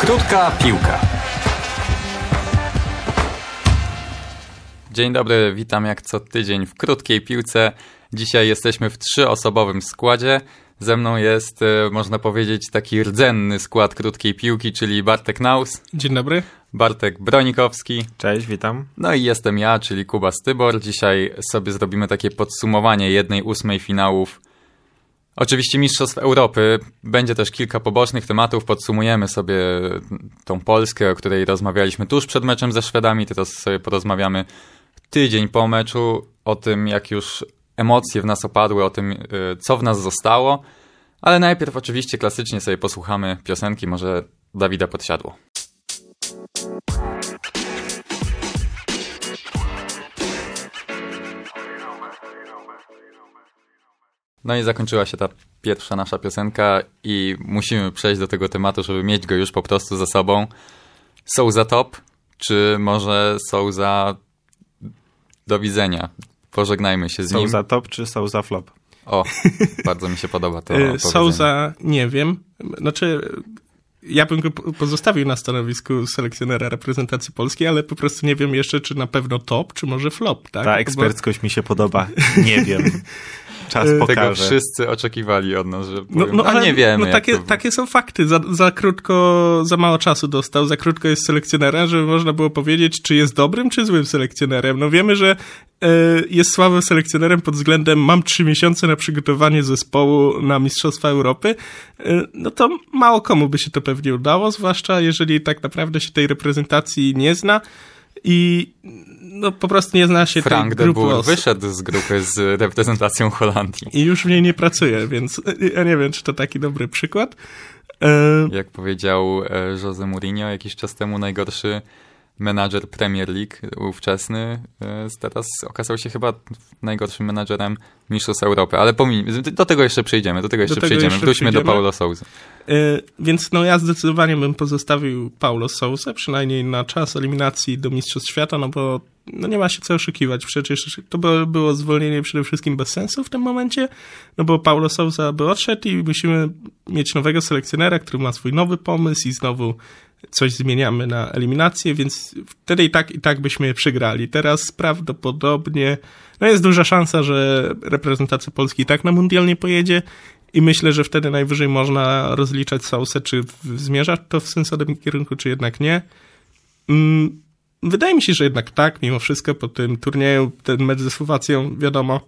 Krótka piłka. Dzień dobry, witam jak co tydzień w krótkiej piłce. Dzisiaj jesteśmy w trzyosobowym składzie. Ze mną jest, e, można powiedzieć, taki rdzenny skład krótkiej piłki, czyli Bartek Naus, Dzień dobry. Bartek Bronikowski, Cześć, witam. no i jestem ja, czyli Kuba Stybor. Dzisiaj sobie zrobimy takie podsumowanie jednej ósmej finałów. Oczywiście Mistrzostw Europy. Będzie też kilka pobocznych tematów. Podsumujemy sobie tą Polskę, o której rozmawialiśmy tuż przed meczem ze Szwedami. Teraz sobie porozmawiamy tydzień po meczu o tym, jak już emocje w nas opadły, o tym, y, co w nas zostało. Ale najpierw oczywiście klasycznie sobie posłuchamy piosenki, może Dawida Podsiadło. No i zakończyła się ta pierwsza nasza piosenka i musimy przejść do tego tematu, żeby mieć go już po prostu za sobą. Są za top, czy może są za do widzenia? Pożegnajmy się z Są nim. za top czy są za flop? O, bardzo mi się podoba to E, powiedzenie. Souza, nie wiem. Znaczy, ja bym go po- pozostawił na stanowisku selekcjonera reprezentacji polskiej, ale po prostu nie wiem jeszcze, czy na pewno top, czy może flop, tak? Ta Bo- eksperckość mi się podoba. Nie wiem. Czas Tego Tego pokaże. wszyscy oczekiwali od nas, że No, powiem, no, ale nie wiemy. no, takie, takie są fakty. Za, za krótko, za mało czasu dostał, za krótko jest selekcjonerem, żeby można było powiedzieć, czy jest dobrym, czy złym selekcjonerem. No wiemy, że e, jest słabym selekcjonerem pod względem mam trzy miesiące na przygotowanie zespołu na Mistrzostwa Europy. E, no to mało komu by się to pewnie udało, zwłaszcza jeżeli tak naprawdę się tej reprezentacji nie zna i no po prostu nie zna się Frank tej de grupy Boer osób. wyszedł z grupy z reprezentacją Holandii. I już w niej nie pracuje, więc ja nie wiem, czy to taki dobry przykład. E, Jak powiedział e, Jose Mourinho jakiś czas temu, najgorszy menadżer Premier League ówczesny, e, teraz okazał się chyba najgorszym menadżerem Mistrzostw Europy. Ale pomij, do tego jeszcze przejdziemy, do tego jeszcze tego przejdziemy. jeszcze Wróćmy do. Paulo Souza. Y, Więc no ja zdecydowanie bym pozostawił Paulo Sousa, przynajmniej na czas eliminacji do Mistrzostw Świata, no bo no nie ma się co oszukiwać. Przecież to by było zwolnienie przede wszystkim bez sensu w tym momencie, no bo Paulo Sousa by odszedł i musimy mieć nowego selekcjonera, który ma swój nowy pomysł i znowu coś zmieniamy na eliminację, więc wtedy i tak, i tak byśmy przegrali. Teraz prawdopodobnie, no jest duża szansa, że reprezentacja Polski i tak na mundial nie pojedzie i myślę, że wtedy najwyżej można rozliczać Sausę, czy zmierza to w sensownym kierunku, czy jednak nie. Mm, Wydaje mi się, że jednak tak, mimo wszystko po tym turnieju, ten mecz ze Słowacją, wiadomo,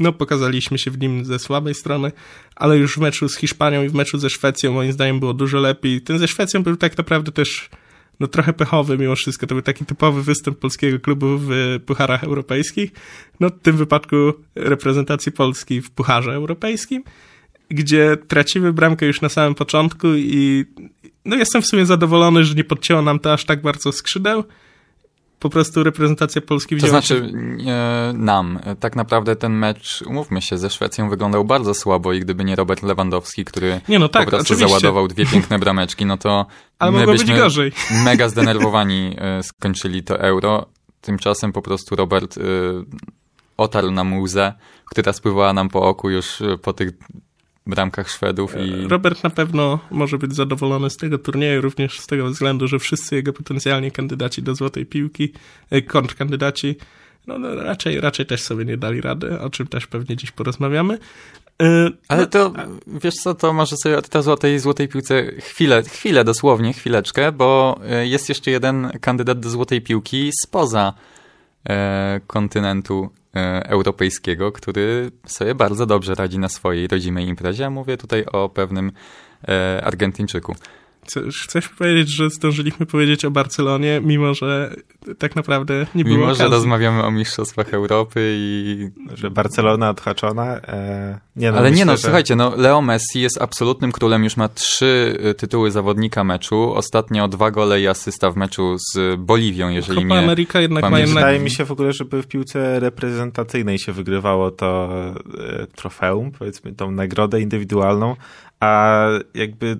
no pokazaliśmy się w nim ze słabej strony, ale już w meczu z Hiszpanią i w meczu ze Szwecją moim zdaniem było dużo lepiej. Ten ze Szwecją był tak naprawdę też no trochę pechowy mimo wszystko. To był taki typowy występ polskiego klubu w pucharach europejskich. No w tym wypadku reprezentacji Polski w pucharze europejskim, gdzie tracimy bramkę już na samym początku i no jestem w sumie zadowolony, że nie podcięło nam to aż tak bardzo skrzydeł. Po prostu reprezentacja Polski To wzięła się znaczy e, nam. Tak naprawdę ten mecz, umówmy się, ze Szwecją wyglądał bardzo słabo i gdyby nie Robert Lewandowski, który Nie, no tak, po prostu oczywiście. załadował dwie piękne brameczki, no to Ale my byśmy gorzej. mega zdenerwowani e, skończyli to euro. Tymczasem po prostu Robert e, otarł nam łzę, która spływała nam po oku już e, po tych bramkach Szwedów i Robert na pewno może być zadowolony z tego turnieju, również z tego względu, że wszyscy jego potencjalni kandydaci do złotej piłki, e, kontrkandydaci, no, no raczej, raczej też sobie nie dali rady, o czym też pewnie dziś porozmawiamy. E, Ale no, to, wiesz co, to może sobie od razu o tej złotej piłce chwilę, chwilę dosłownie, chwileczkę, bo e, jest jeszcze jeden kandydat do złotej piłki spoza e, kontynentu europejskiego, który sobie bardzo dobrze radzi na swojej rodzimej imprezie. Mówię tutaj o pewnym e, Argentyńczyku. Chcesz, chcesz powiedzieć, że zdążyliśmy powiedzieć o Barcelonie, mimo że tak naprawdę nie było Mimo, że rozmawiamy o Mistrzostwach Europy i Że Barcelona odhaczona. E, nie no, Ale myślę, nie no, że... słuchajcie, no Leo Messi jest absolutnym królem, już ma trzy y, tytuły zawodnika meczu. Ostatnio dwa gole i asysta w meczu z Boliwią, jeżeli Copa nie... Ameryka jednak ma pamiętam. jednak... Wydaje mi się w ogóle, żeby w piłce reprezentacyjnej się wygrywało to e, trofeum, powiedzmy tą nagrodę indywidualną, a jakby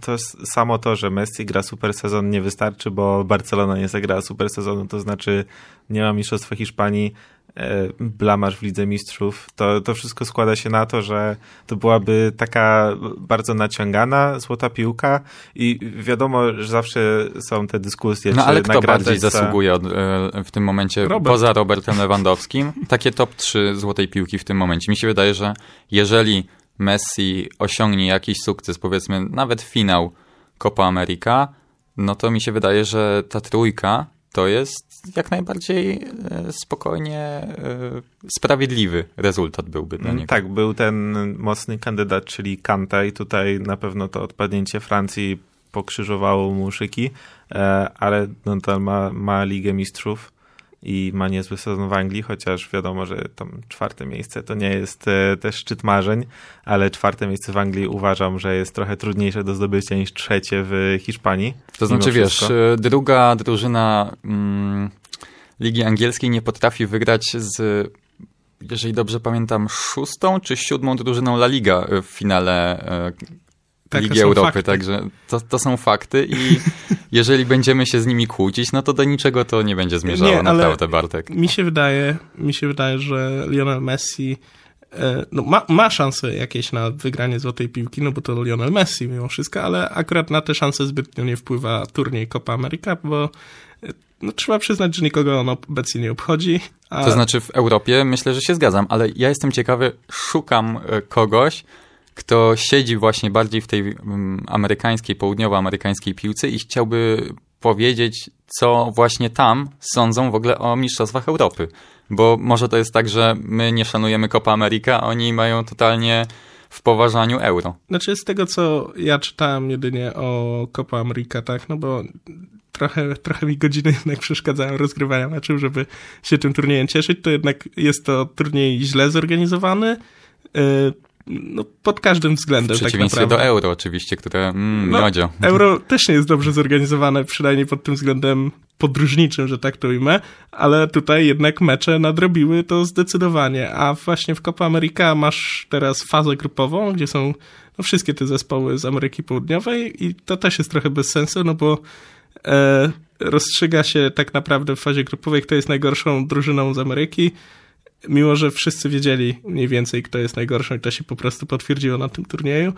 to samo to, że Messi gra super sezon nie wystarczy, bo Barcelona nie zagrała super sezonu, to znaczy nie ma Mistrzostwa Hiszpanii, e, blamaż w Lidze Mistrzów, to, to wszystko składa się na to, że to byłaby taka bardzo naciągana złota piłka i wiadomo, że zawsze są te dyskusje, No czy ale kto bardziej za- zasługuje od, e, w tym momencie, Robert. poza Robertem Lewandowskim? Takie top 3 złotej piłki w tym momencie. Mi się wydaje, że jeżeli Messi osiągnie jakiś sukces, powiedzmy nawet finał Copa America, no to mi się wydaje, że ta trójka to jest jak najbardziej e, spokojnie e, sprawiedliwy rezultat byłby dla Mm, niego. Tak, był ten mocny kandydat, czyli Kanta i tutaj na pewno to odpadnięcie Francji pokrzyżowało mu szyki, e, ale no to ma, ma Ligę Mistrzów i ma niezły sezon w Anglii, chociaż wiadomo, że tam czwarte miejsce to nie jest e, też szczyt marzeń, ale czwarte miejsce w Anglii uważam, że jest trochę trudniejsze do zdobycia niż trzecie w Hiszpanii. To znaczy, wiesz, wszystko. e, druga drużyna mm, Ligi Angielskiej nie potrafi wygrać z, jeżeli dobrze pamiętam, szóstą czy siódmą drużyną La Liga w finale e, Takie Ligi Europy. fakty. Także to, to są fakty i jeżeli będziemy się z nimi kłócić, no to do niczego to nie będzie zmierzało, Nie, naprawdę, Bartek. Mi się wydaje, mi się wydaje, że Lionel Messi e, no, ma, ma szanse jakieś na wygranie złotej piłki, no bo to Lionel Messi mimo wszystko, ale akurat na te szanse zbytnio nie wpływa turniej Copa America, bo e, no, trzeba przyznać, że nikogo on obecnie nie obchodzi. A To znaczy w Europie myślę, że się zgadzam, ale ja jestem ciekawy, szukam e, kogoś, kto siedzi właśnie bardziej w tej mm, amerykańskiej, południowoamerykańskiej piłce i chciałby powiedzieć, co właśnie tam sądzą w ogóle o Mistrzostwach Europy. Bo może to jest tak, że my nie szanujemy Copa America, oni mają totalnie w poważaniu euro. Znaczy z tego, co ja czytałem jedynie o Copa America, tak, no bo trochę, trochę mi godziny jednak przeszkadzają rozgrywania meczów, żeby się tym turniejem cieszyć, to jednak jest to turniej źle zorganizowany, yy, no pod każdym W względem tak przeciwieństwie naprawdę. do euro oczywiście, które mm, No, miodzio. Euro też nie jest dobrze zorganizowane, przynajmniej pod tym względem podróżniczym, że tak to ujmę, ale tutaj jednak mecze nadrobiły to zdecydowanie, a właśnie w Copa America masz teraz fazę grupową, gdzie są no, wszystkie te zespoły z Ameryki Południowej i to też jest trochę bez sensu, no bo e, rozstrzyga się tak naprawdę w fazie grupowej, kto jest najgorszą drużyną z Ameryki, mimo że wszyscy wiedzieli mniej więcej, kto jest najgorszą i to się po prostu potwierdziło na tym turnieju.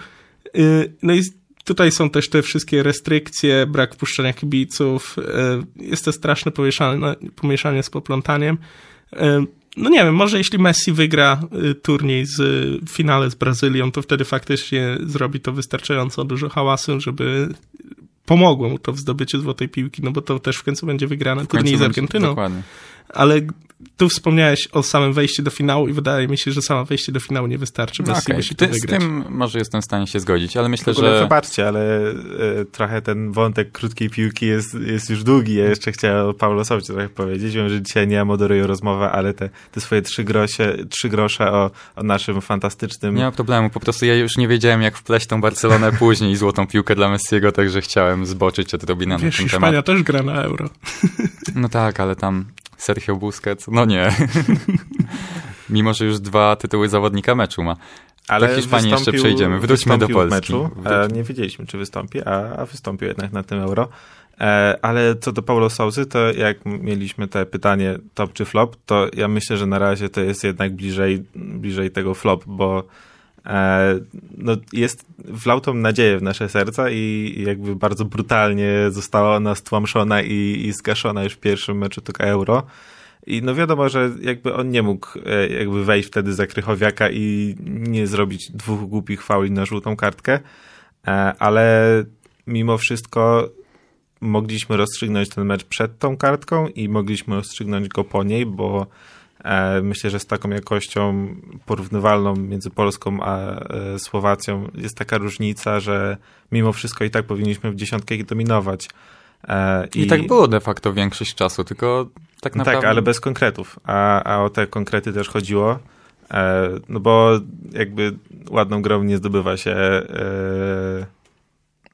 Y, No i tutaj są też te wszystkie restrykcje, brak wpuszczania kibiców, y, jest to straszne pomieszanie, pomieszanie z poplątaniem. Y, No nie wiem, może jeśli Messi wygra turniej z w finale z Brazylią, to wtedy faktycznie zrobi to wystarczająco dużo hałasu, żeby pomogło mu to w zdobyciu złotej piłki, no bo to też w końcu będzie wygrany W końcu turniej z Argentyną Dokładnie. Ale tu wspomniałeś o samym wejściu do finału i wydaje mi się, że samo wejście do finału nie wystarczy. No Messi okej, musi to Ty, z wygrać. tym może jestem w stanie się zgodzić, ale myślę, W ogóle że... wybaczcie, ale e, trochę ten wątek krótkiej piłki jest, jest już długi. Ja jeszcze chciałem o Paulosowi trochę powiedzieć. Wiem, że dzisiaj nie moderuję rozmowę, ale te, te swoje trzy, grosie, trzy grosze o, o naszym fantastycznym... Nie ma problemu, po prostu ja już nie wiedziałem, jak wpleść tą Barcelonę później i złotą piłkę dla Messiego, także chciałem zboczyć odrobinę na ten Hiszpania temat. też gra na euro. No tak, ale tam Sergio Busquets, no nie. Mimo, że już dwa tytuły zawodnika meczu ma. Ale Do Hiszpanii jeszcze przejdziemy. Wróćmy do Polski. Meczu. E, nie wiedzieliśmy, czy wystąpi, a, a wystąpił jednak na tym euro. E, ale co do Paulo Sousy, to jak mieliśmy te pytanie top czy flop, to ja myślę, że na razie to jest jednak bliżej, bliżej tego flop, bo no jest, wlał tą nadzieję w nasze serca i jakby bardzo brutalnie została ona stłamszona i, i zgaszona już w pierwszym meczu tylko euro. I no wiadomo, że jakby on nie mógł e, jakby wejść wtedy za Krychowiaka i nie zrobić dwóch głupich fauli na żółtą kartkę, e, ale mimo wszystko mogliśmy rozstrzygnąć ten mecz przed tą kartką i mogliśmy rozstrzygnąć go po niej, bo e, myślę, że z taką jakością porównywalną między Polską a e, Słowacją jest taka różnica, że mimo wszystko i tak powinniśmy w dziesiątkę ich dominować. E, I, tak było de facto większość czasu, tylko tak naprawdę... tak, ale bez konkretów. A, a o te konkrety też chodziło. E, no bo jakby ładną grą nie zdobywa się e,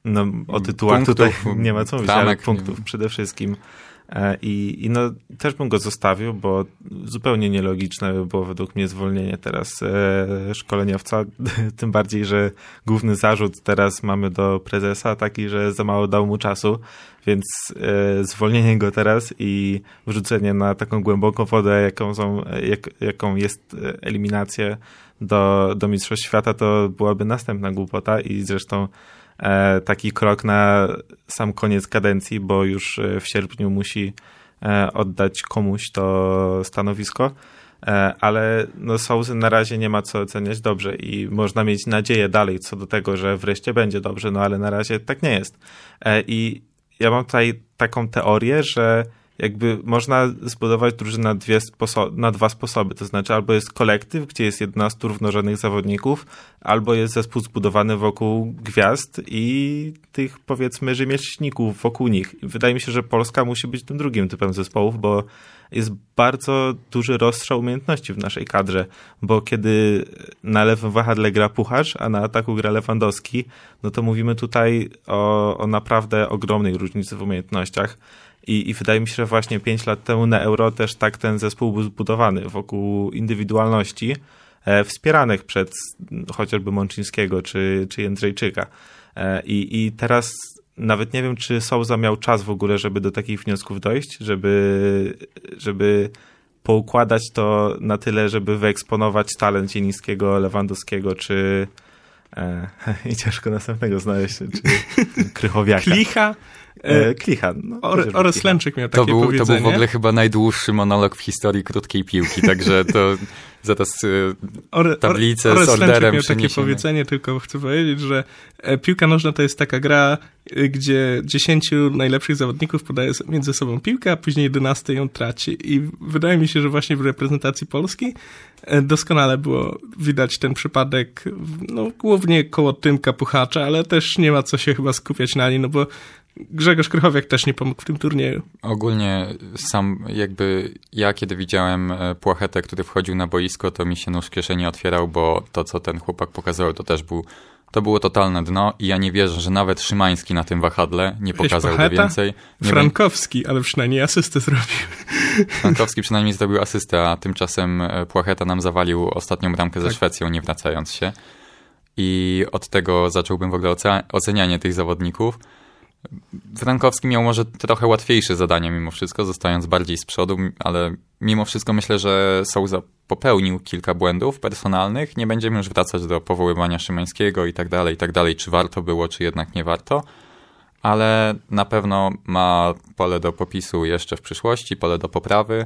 no, o tytułach Punktów, tutaj nie ma co mówić, ale punktów przede wszystkim. E, I, I no, też bym go zostawił, bo zupełnie nielogiczne by było według mnie zwolnienie teraz e, szkoleniowca. Tym bardziej, że główny zarzut teraz mamy do prezesa taki, że za mało dał mu czasu, więc e, zwolnienie go teraz i wrzucenie na taką głęboką wodę, jaką, są, jak, jaką jest eliminacja do, do Mistrzostw Świata, to byłaby następna głupota i zresztą taki krok na sam koniec kadencji, bo już e, w sierpniu musi e, oddać komuś to stanowisko. Ale no Sousy na razie nie ma co oceniać dobrze i można mieć nadzieję dalej co do tego, że wreszcie będzie dobrze, no ale na razie tak nie jest. I ja mam tutaj taką teorię, że jakby można zbudować drużynę na, na dwa sposoby. To znaczy, albo jest kolektyw, gdzie jest 11 równorzędnych zawodników, albo jest zespół zbudowany wokół gwiazd i tych, powiedzmy, rzemieślników wokół nich. Wydaje mi się, że Polska musi być tym drugim typem zespołów, bo jest bardzo duży rozstrzał umiejętności w naszej kadrze, bo kiedy na lewym wahadle gra Pucharz, a na ataku gra Lewandowski, no to mówimy tutaj o, o naprawdę ogromnej różnicy w umiejętnościach. I, I wydaje mi się, że właśnie 5 lat temu na Euro też tak ten zespół był zbudowany wokół indywidualności, e, wspieranych przez chociażby Mączyńskiego czy, czy Jędrzejczyka. E, i, I teraz nawet nie wiem, czy Souza miał czas w ogóle, żeby do takich wniosków dojść, żeby, żeby poukładać to na tyle, żeby wyeksponować talent Zielińskiego, Lewandowskiego czy e, i ciężko następnego znaleźć, czy Krychowiaka. Klicha? E, Klicha. No, Or, Oraz Lęczyk miał takie to był, powiedzenie. To był w ogóle chyba najdłuższy monolog w historii krótkiej piłki, także to zaraz e, tablicę Or, z orderem miał takie powiedzenie, tylko chcę powiedzieć, że e, piłka nożna to jest taka gra, e, gdzie dziesięciu najlepszych zawodników podaje między sobą piłkę, a później jedenasty ją traci. I wydaje mi się, że właśnie w reprezentacji Polski doskonale było widać ten przypadek, no głównie koło Tymka Puchacza, ale też nie ma co się chyba skupiać na nim, no bo Grzegorz Krychowiak też nie pomógł w tym turnieju. Ogólnie sam jakby ja kiedy widziałem e, Płachetę, który wchodził na boisko, to mi się nóż w kieszeni otwierał, bo to co ten chłopak pokazał to też był to było totalne dno i ja nie wierzę, że nawet Szymański na tym wahadle nie pokazałby więcej. Nie Frankowski, ale przynajmniej asystę zrobił. Frankowski przynajmniej zrobił asystę, a tymczasem e, Płacheta nam zawalił ostatnią bramkę tak. ze Szwecją, nie wracając się. I od tego zacząłbym w ogóle ocenianie tych zawodników. Frankowski miał może trochę łatwiejsze zadanie mimo wszystko, zostając bardziej z przodu, ale mimo wszystko myślę, że Souza popełnił kilka błędów personalnych. Nie będziemy już wracać do powoływania Szymańskiego i tak dalej, i tak dalej, czy warto było, czy jednak nie warto, ale na pewno ma pole do popisu jeszcze w przyszłości, pole do poprawy.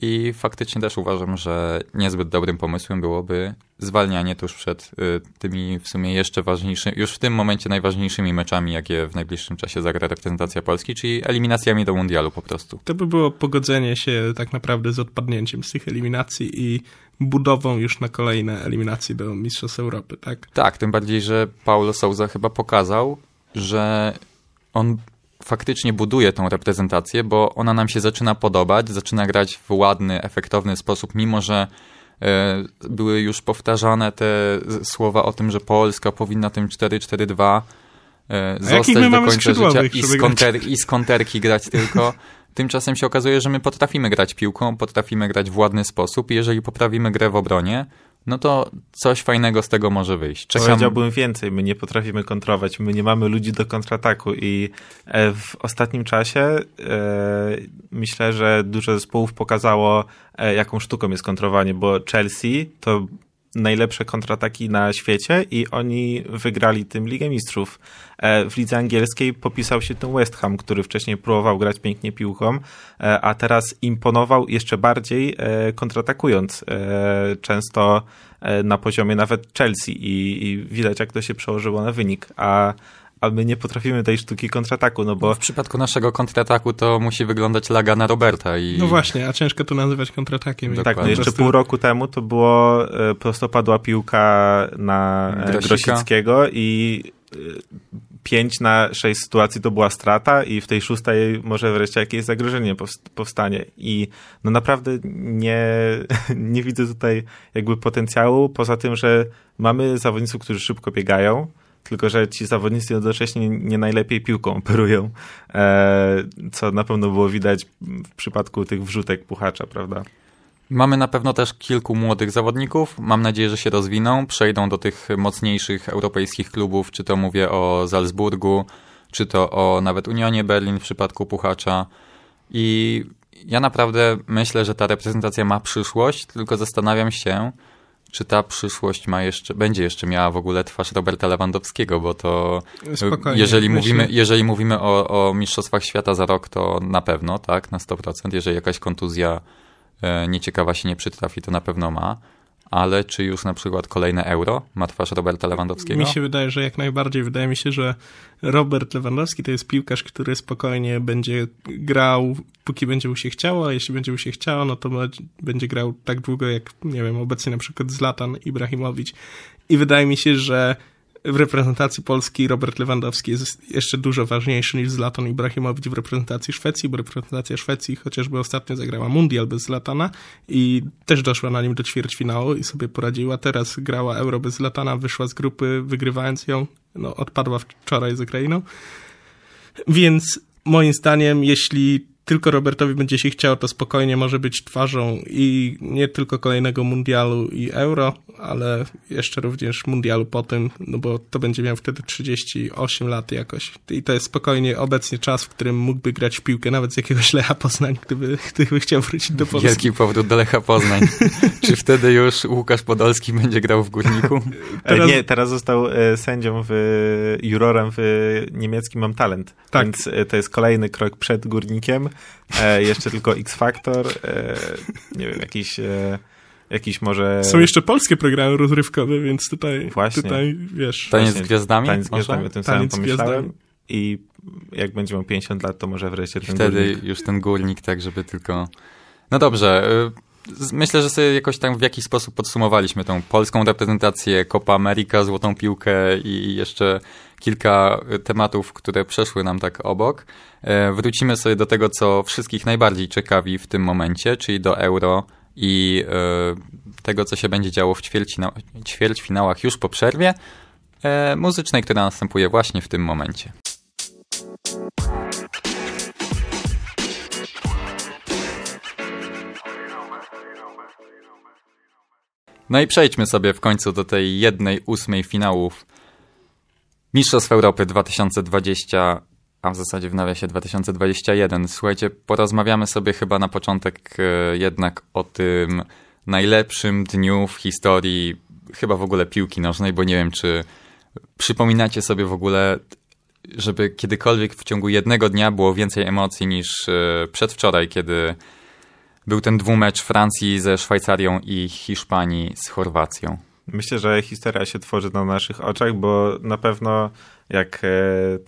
I faktycznie też uważam, że niezbyt dobrym pomysłem byłoby zwalnianie tuż przed y, tymi w sumie jeszcze ważniejszymi, już w tym momencie najważniejszymi meczami, jakie w najbliższym czasie zagra reprezentacja Polski, czyli eliminacjami do mundialu po prostu. To by było pogodzenie się tak naprawdę z odpadnięciem z tych eliminacji i budową już na kolejne eliminacje do Mistrzostw Europy, tak? Tak, tym bardziej, że Paulo Souza chyba pokazał, że on faktycznie buduje tą reprezentację, bo ona nam się zaczyna podobać, zaczyna grać w ładny, efektowny sposób, mimo że e, były już powtarzane te słowa o tym, że Polska powinna tym 4-4-2 e, zostać do końca życia i z, konter, i z konterki grać tylko. Tymczasem się okazuje, że my potrafimy grać piłką, potrafimy grać w ładny sposób i jeżeli poprawimy grę w obronie, no to coś fajnego z tego może wyjść. Czekam... Powiedziałbym więcej, my nie potrafimy kontrować, my nie mamy ludzi do kontrataku i e, w ostatnim czasie e, myślę, że dużo zespołów pokazało, e, jaką sztuką jest kontrowanie, bo Chelsea to najlepsze kontrataki na świecie i oni wygrali tym Ligę Mistrzów. E, w lidze angielskiej popisał się ten West Ham, który wcześniej próbował grać pięknie piłką, e, a teraz imponował jeszcze bardziej e, kontratakując. Często na poziomie nawet Chelsea i, i widać jak to się przełożyło na wynik. A a my nie potrafimy tej sztuki kontrataku, no bo... W przypadku naszego kontrataku to musi wyglądać laga na Roberta i... No właśnie, a ciężko to nazywać kontratakiem. Dokładnie. Tak, no jeszcze pół roku temu to było e, prostopadła piłka na e, Grosika. Grosickiego i 5 e, na 6 sytuacji to była strata i w tej szóstej może wreszcie jakieś zagrożenie powstanie. I no naprawdę nie, nie widzę tutaj jakby potencjału, poza tym, że mamy zawodników, którzy szybko biegają, tylko że ci zawodnicy jednocześnie nie najlepiej piłką operują, e, co na pewno było widać w przypadku tych wrzutek Puchacza, prawda? Mamy na pewno też kilku młodych zawodników. Mam nadzieję, że się rozwiną, przejdą do tych mocniejszych europejskich klubów, czy to mówię o Salzburgu, czy to o nawet Unionie Berlin w przypadku Puchacza. I ja naprawdę myślę, że ta reprezentacja ma przyszłość, tylko zastanawiam się, czy ta przyszłość ma jeszcze, będzie jeszcze miała w ogóle twarz Roberta Lewandowskiego, bo to Spokojnie, jeżeli myślę. mówimy, jeżeli mówimy o, o Mistrzostwach Świata za rok, to na pewno, tak, na 100%. Jeżeli jakaś kontuzja e, nieciekawa się nie przytrafi, to na pewno ma. Ale czy już na przykład kolejne euro ma twarz Roberta Lewandowskiego? Mi się wydaje, że jak najbardziej. Wydaje mi się, że Robert Lewandowski to jest piłkarz, który spokojnie będzie grał, póki będzie mu się chciało, a jeśli będzie mu się chciało, no to będzie- grał tak długo, jak, nie wiem, obecnie na przykład Zlatan Ibrahimowicz. I wydaje mi się, że w reprezentacji Polski Robert Lewandowski jest jeszcze dużo ważniejszy niż Zlatan Ibrahimowicz w reprezentacji Szwecji, bo reprezentacja Szwecji chociażby ostatnio zagrała mundial bez Zlatana i też doszła na nim do ćwierćfinału i sobie poradziła. Teraz grała Euro bez Zlatana, wyszła z grupy wygrywając ją, no odpadła wczoraj z Ukrainą. Więc moim zdaniem, jeśli tylko Robertowi będzie się chciało, to spokojnie może być twarzą i nie tylko kolejnego mundialu i euro, ale jeszcze również mundialu po tym, no bo to będzie miał wtedy 38 lat jakoś. I to jest spokojnie obecnie czas, w którym mógłby grać w piłkę nawet z jakiegoś Lecha Poznań, gdyby, gdyby chciał wrócić do Polski. Wielki powrót do Lecha Poznań. czy wtedy już Łukasz Podolski będzie grał w Górniku? Teraz... Teraz- Nie, teraz został e, sędzią w, jurorem w niemieckim Mam Talent, Tak. więc e, to jest kolejny krok przed Górnikiem. E, jeszcze tylko X-Factor, e, nie wiem, jakiś, e, jakiś może... Są jeszcze polskie programy rozrywkowe, więc tutaj, Właśnie. tutaj wiesz... Taniec z gwiazdami? Taniec z gwiazdami, o tym samym pomyślałem. gwiazdami. I jak będzie miał 50 lat, to może wreszcie ten Wtedy Górnik. już ten górnik, tak, żeby tylko. No dobrze. y, Myślę, że sobie jakoś tam w jakiś sposób podsumowaliśmy tą polską reprezentację, Copa America, złotą piłkę i jeszcze kilka y, tematów, które przeszły nam tak obok. E, Wrócimy sobie do tego, co wszystkich najbardziej ciekawi w tym momencie, czyli do euro i y, tego, co się będzie działo w ćwierćfina- ćwierćfinałach już po przerwie e, muzycznej, która następuje właśnie w tym momencie. No i przejdźmy sobie w końcu do tej jednej ósmej finałów Mistrzostw Europy 2020, a w zasadzie w nawiasie 2021. Słuchajcie, porozmawiamy sobie chyba na początek e, jednak o tym najlepszym dniu w historii chyba w ogóle piłki nożnej, bo nie wiem, czy przypominacie sobie w ogóle, żeby kiedykolwiek w ciągu jednego dnia było więcej emocji niż e, przedwczoraj, kiedy był ten dwumecz Francji ze Szwajcarią i Hiszpanii z Chorwacją. Myślę, że historia się tworzy na naszych oczach, bo na pewno jak e,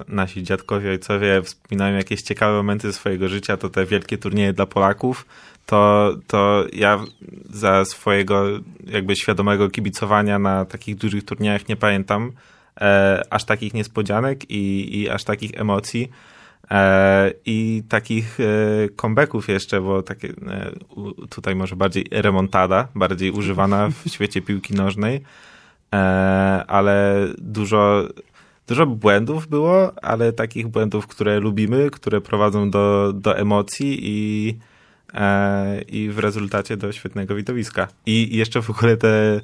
nasi dziadkowie, ojcowie wspominają jakieś ciekawe momenty swojego życia, to te wielkie turnieje dla Polaków, to, to ja za swojego jakby świadomego kibicowania na takich dużych turniejach nie pamiętam e, aż takich niespodzianek i, i aż takich emocji. E, I takich e, comebacków jeszcze, bo takie e, tutaj może bardziej remontada, bardziej używana w świecie piłki nożnej, ale dużo, dużo błędów było, ale takich błędów, które lubimy, które prowadzą do, do emocji i, i w rezultacie do świetnego widowiska. I jeszcze w ogóle te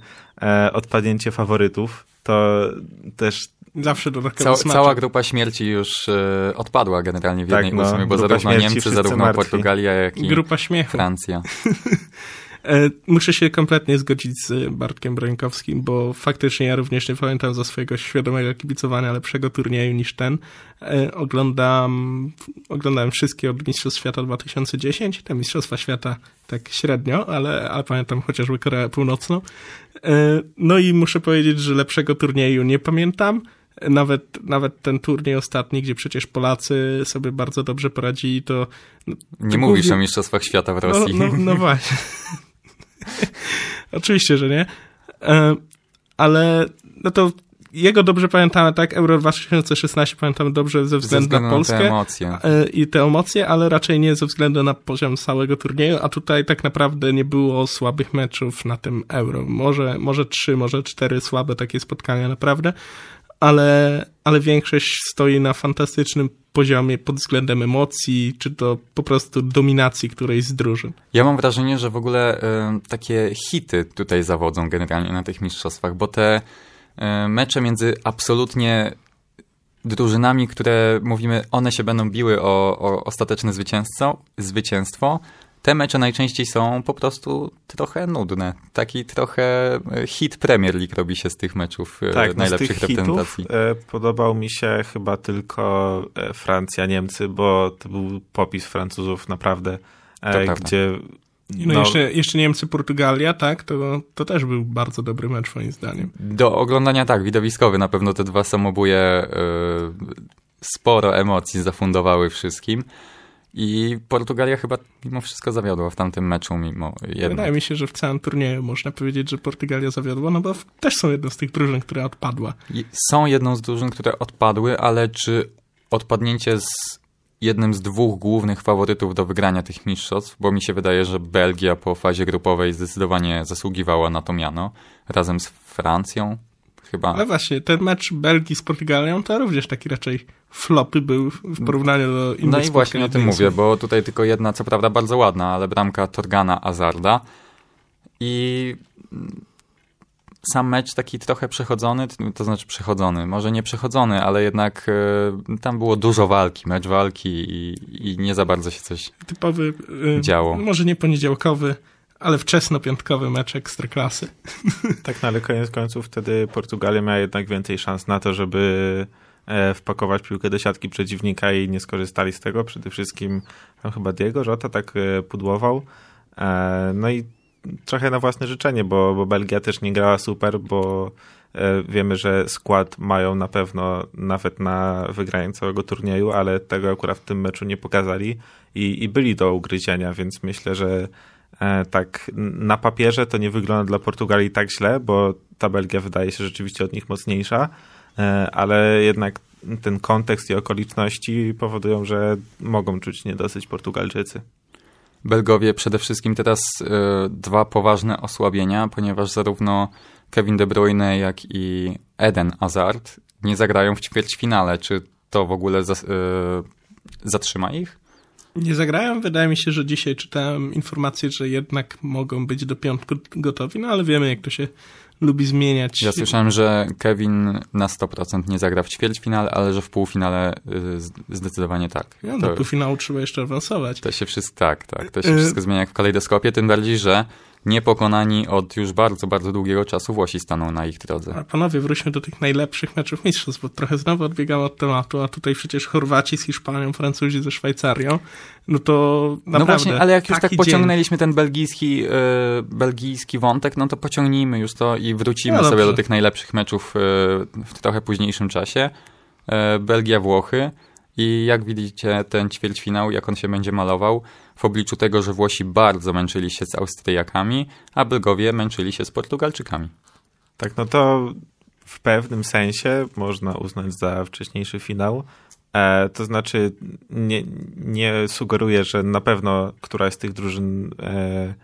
odpadnięcie faworytów, to też Zawsze Cała, smaczek. cała grupa śmierci już e, odpadła generalnie w Tak, jednej no, ósmej, bo zarówno Niemcy, zarówno martwi. Portugalia, jak i Grupa śmiechu. Francja. E, Muszę się kompletnie zgodzić z Bartkiem Brońkowskim, bo faktycznie ja również nie pamiętam za swojego świadomego kibicowania lepszego turnieju niż ten. E, Oglądam, oglądałem wszystkie od Mistrzostw Świata 2010, te Mistrzostwa Świata tak średnio, ale, ale pamiętam chociażby Koreę Północną. No i muszę powiedzieć, że lepszego turnieju nie pamiętam. Nawet, nawet ten turniej ostatni, gdzie przecież Polacy sobie bardzo dobrze poradzili, to... no, Nie to mówisz głównie- o Mistrzostwach Świata w no, Rosji. no, no właśnie. Oczywiście, że nie. E, ale no to jego dobrze pamiętamy, tak? Euro 2016 pamiętamy dobrze ze Ze względu, względu na na Polskę te emocje. e, i te emocje, ale raczej nie ze względu na poziom całego turnieju, a tutaj tak naprawdę nie było słabych meczów na tym Euro. Może, może trzy, może cztery słabe takie spotkania naprawdę, ale, ale większość stoi na fantastycznym poziomie pod względem emocji, czy to po prostu dominacji którejś z drużyn. Ja mam wrażenie, że w ogóle y, takie hity tutaj zawodzą generalnie na tych mistrzostwach, bo te y, mecze między absolutnie drużynami, które mówimy, one się będą biły o, o ostateczne zwycięstwo, zwycięstwo, te mecze najczęściej są po prostu trochę nudne. Taki trochę e, hit Premier League robi się z tych meczów e, tak, najlepszych no z tych reprezentacji. Hitów, e, podobał mi się chyba tylko Francja, Niemcy, bo to był popis Francuzów naprawdę, gdzie no, no, jeszcze, jeszcze Niemcy, Portugalia, tak? To, to też był bardzo dobry mecz, moim zdaniem. Do oglądania tak, widowiskowy. Na pewno te dwa samobuje sporo emocji zafundowały wszystkim. I Portugalia chyba mimo wszystko zawiodła w tamtym meczu, mimo jednego. Wydaje mi się, że w całym turnieju można powiedzieć, że Portugalia zawiodła, no bo też są jedną z tych drużyn, która odpadła. Są jedną z drużyn, które odpadły, ale czy odpadnięcie z jednym z dwóch głównych faworytów do wygrania tych mistrzostw, bo mi się wydaje, że Belgia po fazie grupowej zdecydowanie zasługiwała na to miano, razem z Francją, chyba. Ale właśnie, ten mecz Belgii z Portugalią to również taki raczej flopy był w porównaniu do innych No i właśnie o tym mówię, bo tutaj tylko jedna, co prawda bardzo ładna, ale bramka Torgana Azarda i sam mecz taki trochę przechodzony, to znaczy przechodzony, może nie przechodzony, ale jednak y, tam było dużo walki, mecz walki i, i nie za bardzo się coś Typowy, y, działo. Może nie poniedziałkowy, ale wczesno-piątkowy mecz ekstraklasy. Tak, no ale koniec końców wtedy Portugalia miała jednak więcej szans na to, żeby wpakować piłkę do siatki przeciwnika i nie skorzystali z tego. Przede wszystkim tam chyba Diego Jota tak e, pudłował. E, no i trochę na własne życzenie, bo, bo Belgia też nie grała super, bo wiemy, że skład mają na pewno nawet na wygranie całego turnieju, ale tego akurat w tym meczu nie pokazali i, i byli do ugryzienia, więc myślę, że E, tak na papierze to nie wygląda dla Portugalii tak źle, bo ta Belgia wydaje się rzeczywiście od nich mocniejsza, e, ale jednak ten kontekst i okoliczności powodują, że mogą czuć niedosyć Portugalczycy. Belgowie przede wszystkim teraz y, dwa poważne osłabienia, ponieważ zarówno Kevin De Bruyne, jak i Eden Hazard nie zagrają w ćwierćfinale. Czy to w ogóle y, zatrzyma ich? Nie zagrają. Wydaje mi się, że dzisiaj czytałem informację, że jednak mogą być do piątku gotowi, no ale wiemy, jak to się lubi zmieniać. Ja słyszałem, że Kevin na 100% nie zagra w ćwierćfinale, ale że w półfinale y, zdecydowanie tak. No, do półfinału trzeba jeszcze awansować. To się wszystko, tak, tak. To się y, wszystko zmienia jak w kalejdoskopie, tym bardziej, że niepokonani od już bardzo, bardzo długiego czasu Włosi staną na ich drodze. Panowie, wróćmy do tych najlepszych meczów mistrzostw, bo trochę znowu odbiegamy od tematu, a tutaj przecież Chorwaci z Hiszpanią, Francuzi ze Szwajcarią, no to naprawdę... No właśnie, ale jak już tak pociągnęliśmy dzień... ten belgijski, yy, belgijski wątek, no to pociągnijmy już to i wrócimy no sobie do tych najlepszych meczów yy, w trochę późniejszym czasie. Yy, Belgia-Włochy. I jak widzicie ten ćwierćfinał, jak on się będzie malował, w obliczu tego, że Włosi bardzo męczyli się z Austriakami, a Belgowie męczyli się z Portugalczykami. Tak, no to w pewnym sensie można uznać za wcześniejszy finał. E, to znaczy, nie, nie sugeruję, że na pewno któraś z tych drużyn e,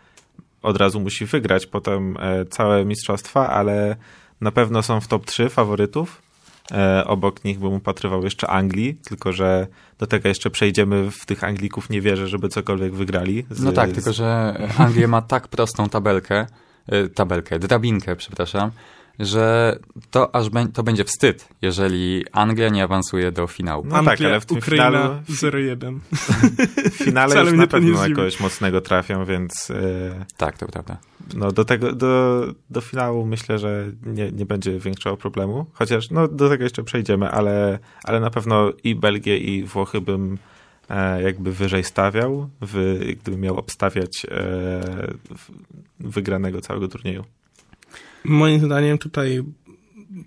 od razu musi wygrać potem e, całe mistrzostwa, ale na pewno są w top 3 faworytów. E, obok nich bym upatrywał jeszcze Anglii, tylko że do tego jeszcze przejdziemy. W tych Anglików nie wierzę, żeby cokolwiek wygrali. Z, no tak, z... tylko że Anglia ma tak prostą tabelkę, e, tabelkę, drabinkę, przepraszam, że to aż be, to będzie wstyd, jeżeli Anglia nie awansuje do finału. No Anglia, tak, ale w tym Ukraina finalu 0-1. W finale już na pewno na kogoś mocnego trafią, więc... Yy, tak, to prawda. No do tego, do, do finału myślę, że nie, nie będzie większego problemu, chociaż no do tego jeszcze przejdziemy, ale, ale na pewno i Belgię i Włochy bym e, jakby wyżej stawiał, w, gdybym miał obstawiać e, wygranego całego turnieju. Moim zdaniem tutaj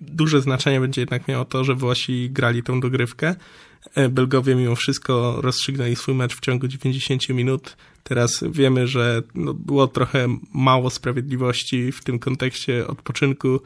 duże znaczenie będzie jednak miało to, że Włosi grali tą dogrywkę. E, Belgowie mimo wszystko rozstrzygnęli swój mecz w ciągu 90 minut. Teraz wiemy, że no, było trochę mało sprawiedliwości w tym kontekście odpoczynku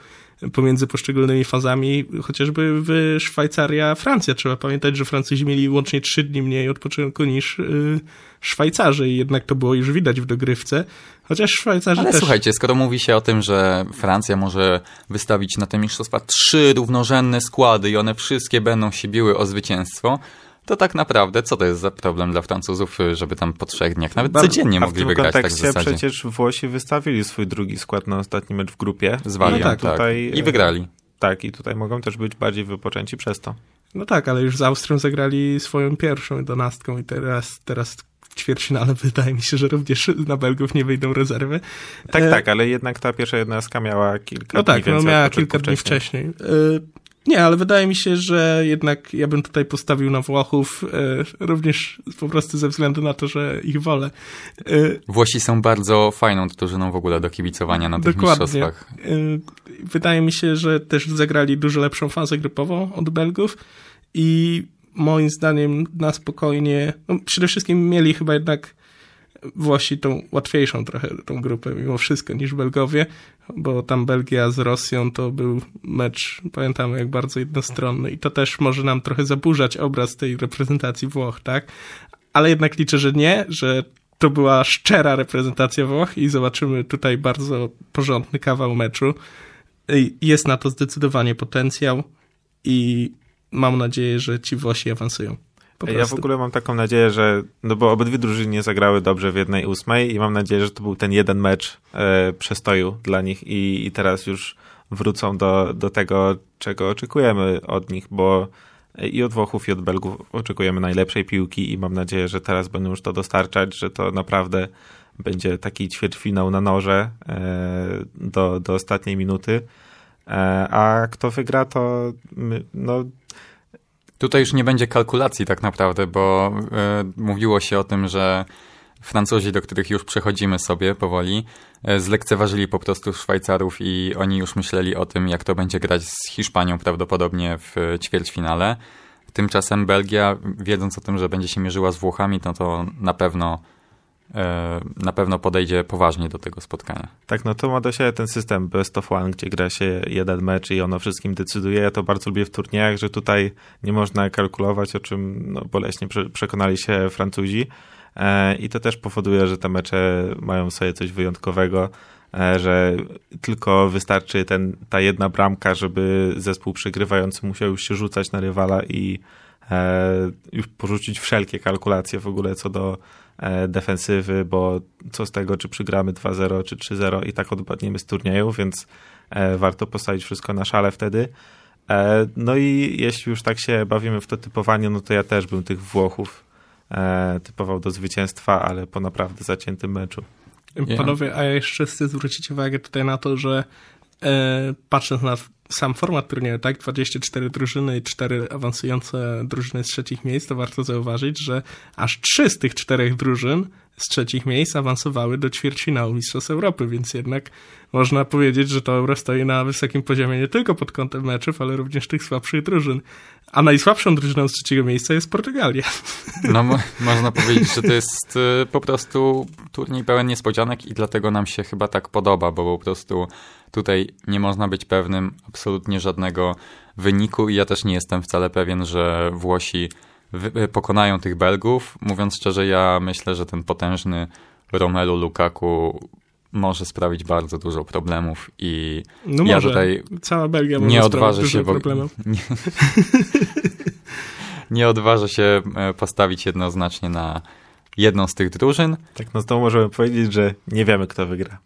pomiędzy poszczególnymi fazami, chociażby w Szwajcaria, Francja. Trzeba pamiętać, że Francuzi mieli łącznie trzy dni mniej odpoczynku niż y, Szwajcarzy i jednak to było już widać w dogrywce. Chociaż Szwajcarzy Ale też... słuchajcie, skoro mówi się o tym, że Francja może wystawić na te mistrzostwa trzy równorzędne składy i one wszystkie będą się biły o zwycięstwo, to tak naprawdę co to jest za problem dla Francuzów, żeby tam po trzech dniach, nawet Bardzo- codziennie a w mogliby tym grać tak w kontekście zasadzie. przecież Włosi wystawili swój drugi skład na ostatni mecz w grupie. Z Walią, No tak, tak. tutaj, I e, wygrali. Tak, i tutaj mogą też być bardziej wypoczęci przez to. No tak, ale już z Austrią zagrali swoją pierwszą jedenastką i teraz, teraz ćwierćfinale wydaje mi się, że również na Belgów nie wyjdą rezerwy. Tak, E, tak, ale jednak ta pierwsza jednostka miała kilka No dni tak, no miała kilka dni wcześniej. Y, Nie, ale wydaje mi się, że jednak ja bym tutaj postawił na Włochów, y, również po prostu ze względu na to, że ich wolę. Y, Włosi są bardzo fajną drużyną w ogóle do kibicowania na tych Dokładnie. mistrzostwach. Y, Wydaje mi się, że też zagrali dużo lepszą fazę grupową od Belgów i moim zdaniem na spokojnie, no przede wszystkim mieli chyba jednak Włosi tą łatwiejszą trochę tą grupę mimo wszystko niż Belgowie, bo tam Belgia z Rosją to był mecz, pamiętamy jak bardzo jednostronny i to też może nam trochę zaburzać obraz tej reprezentacji Włoch, tak? Ale jednak liczę, że nie, że to była szczera reprezentacja Włoch i zobaczymy tutaj bardzo porządny kawał meczu. Jest na to zdecydowanie potencjał i mam nadzieję, że ci Włosi awansują. Ja w ogóle mam taką nadzieję, że, no bo obydwie drużyny zagrały dobrze w jednej ósmej i mam nadzieję, że to był ten jeden mecz e, przestoju dla nich i, i teraz już wrócą do, do tego, czego oczekujemy od nich, bo i od Włochów, i od Belgów oczekujemy najlepszej piłki i mam nadzieję, że teraz będą już to dostarczać, że to naprawdę będzie taki ćwierćfinał na noże e, do, do ostatniej minuty. E, a kto wygra, to no, Tutaj już nie będzie kalkulacji tak naprawdę, bo e, mówiło się o tym, że Francuzi, do których już przechodzimy sobie powoli, e, zlekceważyli po prostu Szwajcarów i oni już myśleli o tym, jak to będzie grać z Hiszpanią prawdopodobnie w ćwierćfinale. Tymczasem Belgia, wiedząc o tym, że będzie się mierzyła z Włochami, no to na pewno na pewno podejdzie poważnie do tego spotkania. Tak, no to ma do siebie ten system best of one, gdzie gra się jeden mecz i ono wszystkim decyduje. Ja to bardzo lubię w turniejach, że tutaj nie można kalkulować, o czym no, boleśnie prze- przekonali się Francuzi. E, I to też powoduje, że te mecze mają sobie coś wyjątkowego, e, że tylko wystarczy ten, ta jedna bramka, żeby zespół przegrywający musiał już się rzucać na rywala i e, już porzucić wszelkie kalkulacje w ogóle co do e, defensywy, bo co z tego, czy przygramy 2-0 czy 3-0 i tak odpadniemy z turnieju, więc e, warto postawić wszystko na szale wtedy. E, no i jeśli już tak się bawimy w to typowanie, no to ja też bym tych Włochów e, typował do zwycięstwa, ale po naprawdę zaciętym meczu. Panowie, a jeszcze chcę zwrócić uwagę tutaj na to, że e, patrząc na sam format turnieju, tak, 24 drużyny i 4 awansujące drużyny z trzecich miejsc, to warto zauważyć, że aż 3 z tych czterech drużyn z trzecich miejsc awansowały do ćwierćfinału Mistrzostw Europy, więc jednak można powiedzieć, że to Euro stoi na wysokim poziomie nie tylko pod kątem meczów, ale również tych słabszych drużyn. A najsłabszą drużyną z trzeciego miejsca jest Portugalia. No, mo- można powiedzieć, że to jest y, po prostu turniej pełen niespodzianek i dlatego nam się chyba tak podoba, bo po prostu tutaj nie można być pewnym absolutnie żadnego wyniku i ja też nie jestem wcale pewien, że Włosi y, pokonają tych Belgów. Mówiąc szczerze, ja myślę, że ten potężny Romelu Lukaku może sprawić bardzo dużo problemów i No ja może. tutaj Cała Belgia może nie odważę się problemów. Nie, nie odważę się e, postawić jednoznacznie na jedną z tych drużyn. Tak, no to możemy powiedzieć, że nie wiemy, kto wygra.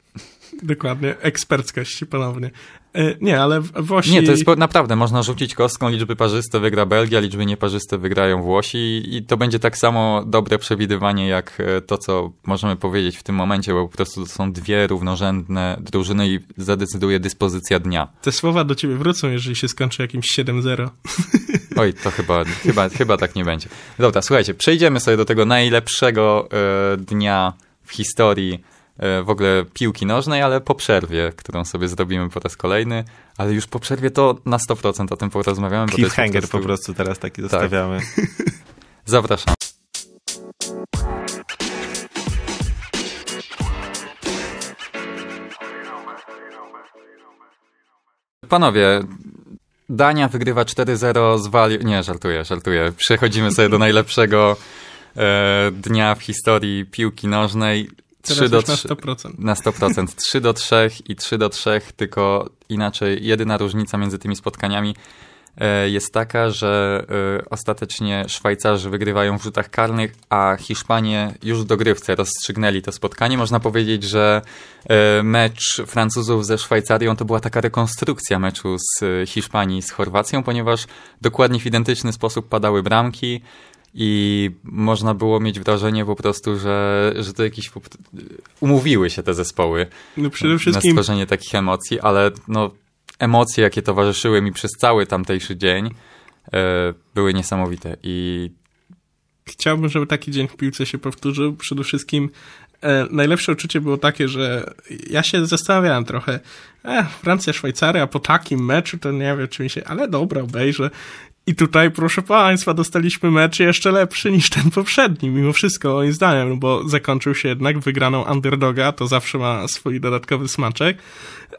Dokładnie, eksperckość ponownie. E, Nie, ale w- Włosi... Nie, to jest naprawdę, można rzucić kostką, liczby parzyste wygra Belgia, liczby nieparzyste wygrają Włosi i to będzie tak samo dobre przewidywanie jak e, to, co możemy powiedzieć w tym momencie, bo po prostu to są dwie równorzędne drużyny i zadecyduje dyspozycja dnia. Te słowa do ciebie wrócą, jeżeli się skończy jakimś 7-0. Oj, to chyba, chyba, chyba tak nie będzie. Dobra, słuchajcie, przejdziemy sobie do tego najlepszego e, dnia w historii w ogóle piłki nożnej, ale po przerwie, którą sobie zrobimy po raz kolejny, ale już po przerwie to na 100% o tym porozmawiamy. Cliffhanger po prostu... po prostu teraz taki tak. zostawiamy. Tak. Zapraszam. Panowie, Dania wygrywa 4-0 z Wali... Nie, żartuję, żartuję. Przechodzimy sobie do najlepszego e, dnia w historii piłki nożnej. 3 do 3, na 100%. Na 100%. 3 do 3 i 3 do 3, tylko inaczej. Jedyna różnica między tymi spotkaniami E, jest taka, że e, ostatecznie Szwajcarzy wygrywają w rzutach karnych, a Hiszpanie już w dogrywce rozstrzygnęli to spotkanie. Można powiedzieć, że e, mecz Francuzów ze Szwajcarią to była taka rekonstrukcja meczu z Hiszpanii z Chorwacją, ponieważ dokładnie w identyczny sposób padały bramki i można było mieć wrażenie po prostu, że, że to jakieś umówiły się te zespoły no przede wszystkim... na stworzenie takich emocji, ale no emocje, jakie towarzyszyły mi przez cały tamtejszy dzień, e, były niesamowite i chciałbym, żeby taki dzień w piłce się powtórzył. Przede wszystkim e, najlepsze uczucie było takie, że ja się zastanawiałem trochę, e, Francja, Szwajcaria, po takim meczu to nie wiem, czy mi się, ale dobra, obejrzę. I tutaj, proszę Państwa, dostaliśmy mecz jeszcze lepszy niż ten poprzedni, mimo wszystko, moim zdaniem, no bo zakończył się jednak wygraną underdoga, to zawsze ma swój dodatkowy smaczek.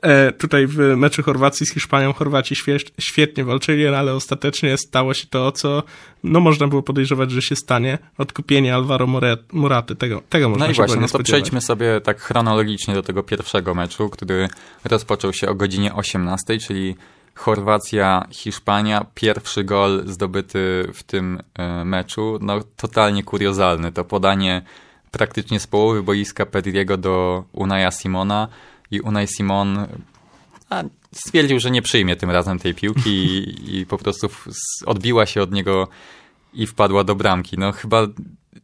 E, tutaj w meczu Chorwacji z Hiszpanią Chorwaci świetnie walczyli, no ale ostatecznie stało się to, co no można było podejrzewać, że się stanie. Odkupienie Alvaro Muraty, tego, tego można No i właśnie, no to przejdźmy sobie tak chronologicznie do tego pierwszego meczu, który rozpoczął się o godzinie 18, czyli Chorwacja, Hiszpania, pierwszy gol zdobyty w tym e, meczu, no totalnie kuriozalny. To podanie praktycznie z połowy boiska Pedriego do Unaja Simona i Unai Simon stwierdził, że nie przyjmie tym razem tej piłki i, i po prostu odbiła się od niego i wpadła do bramki. No chyba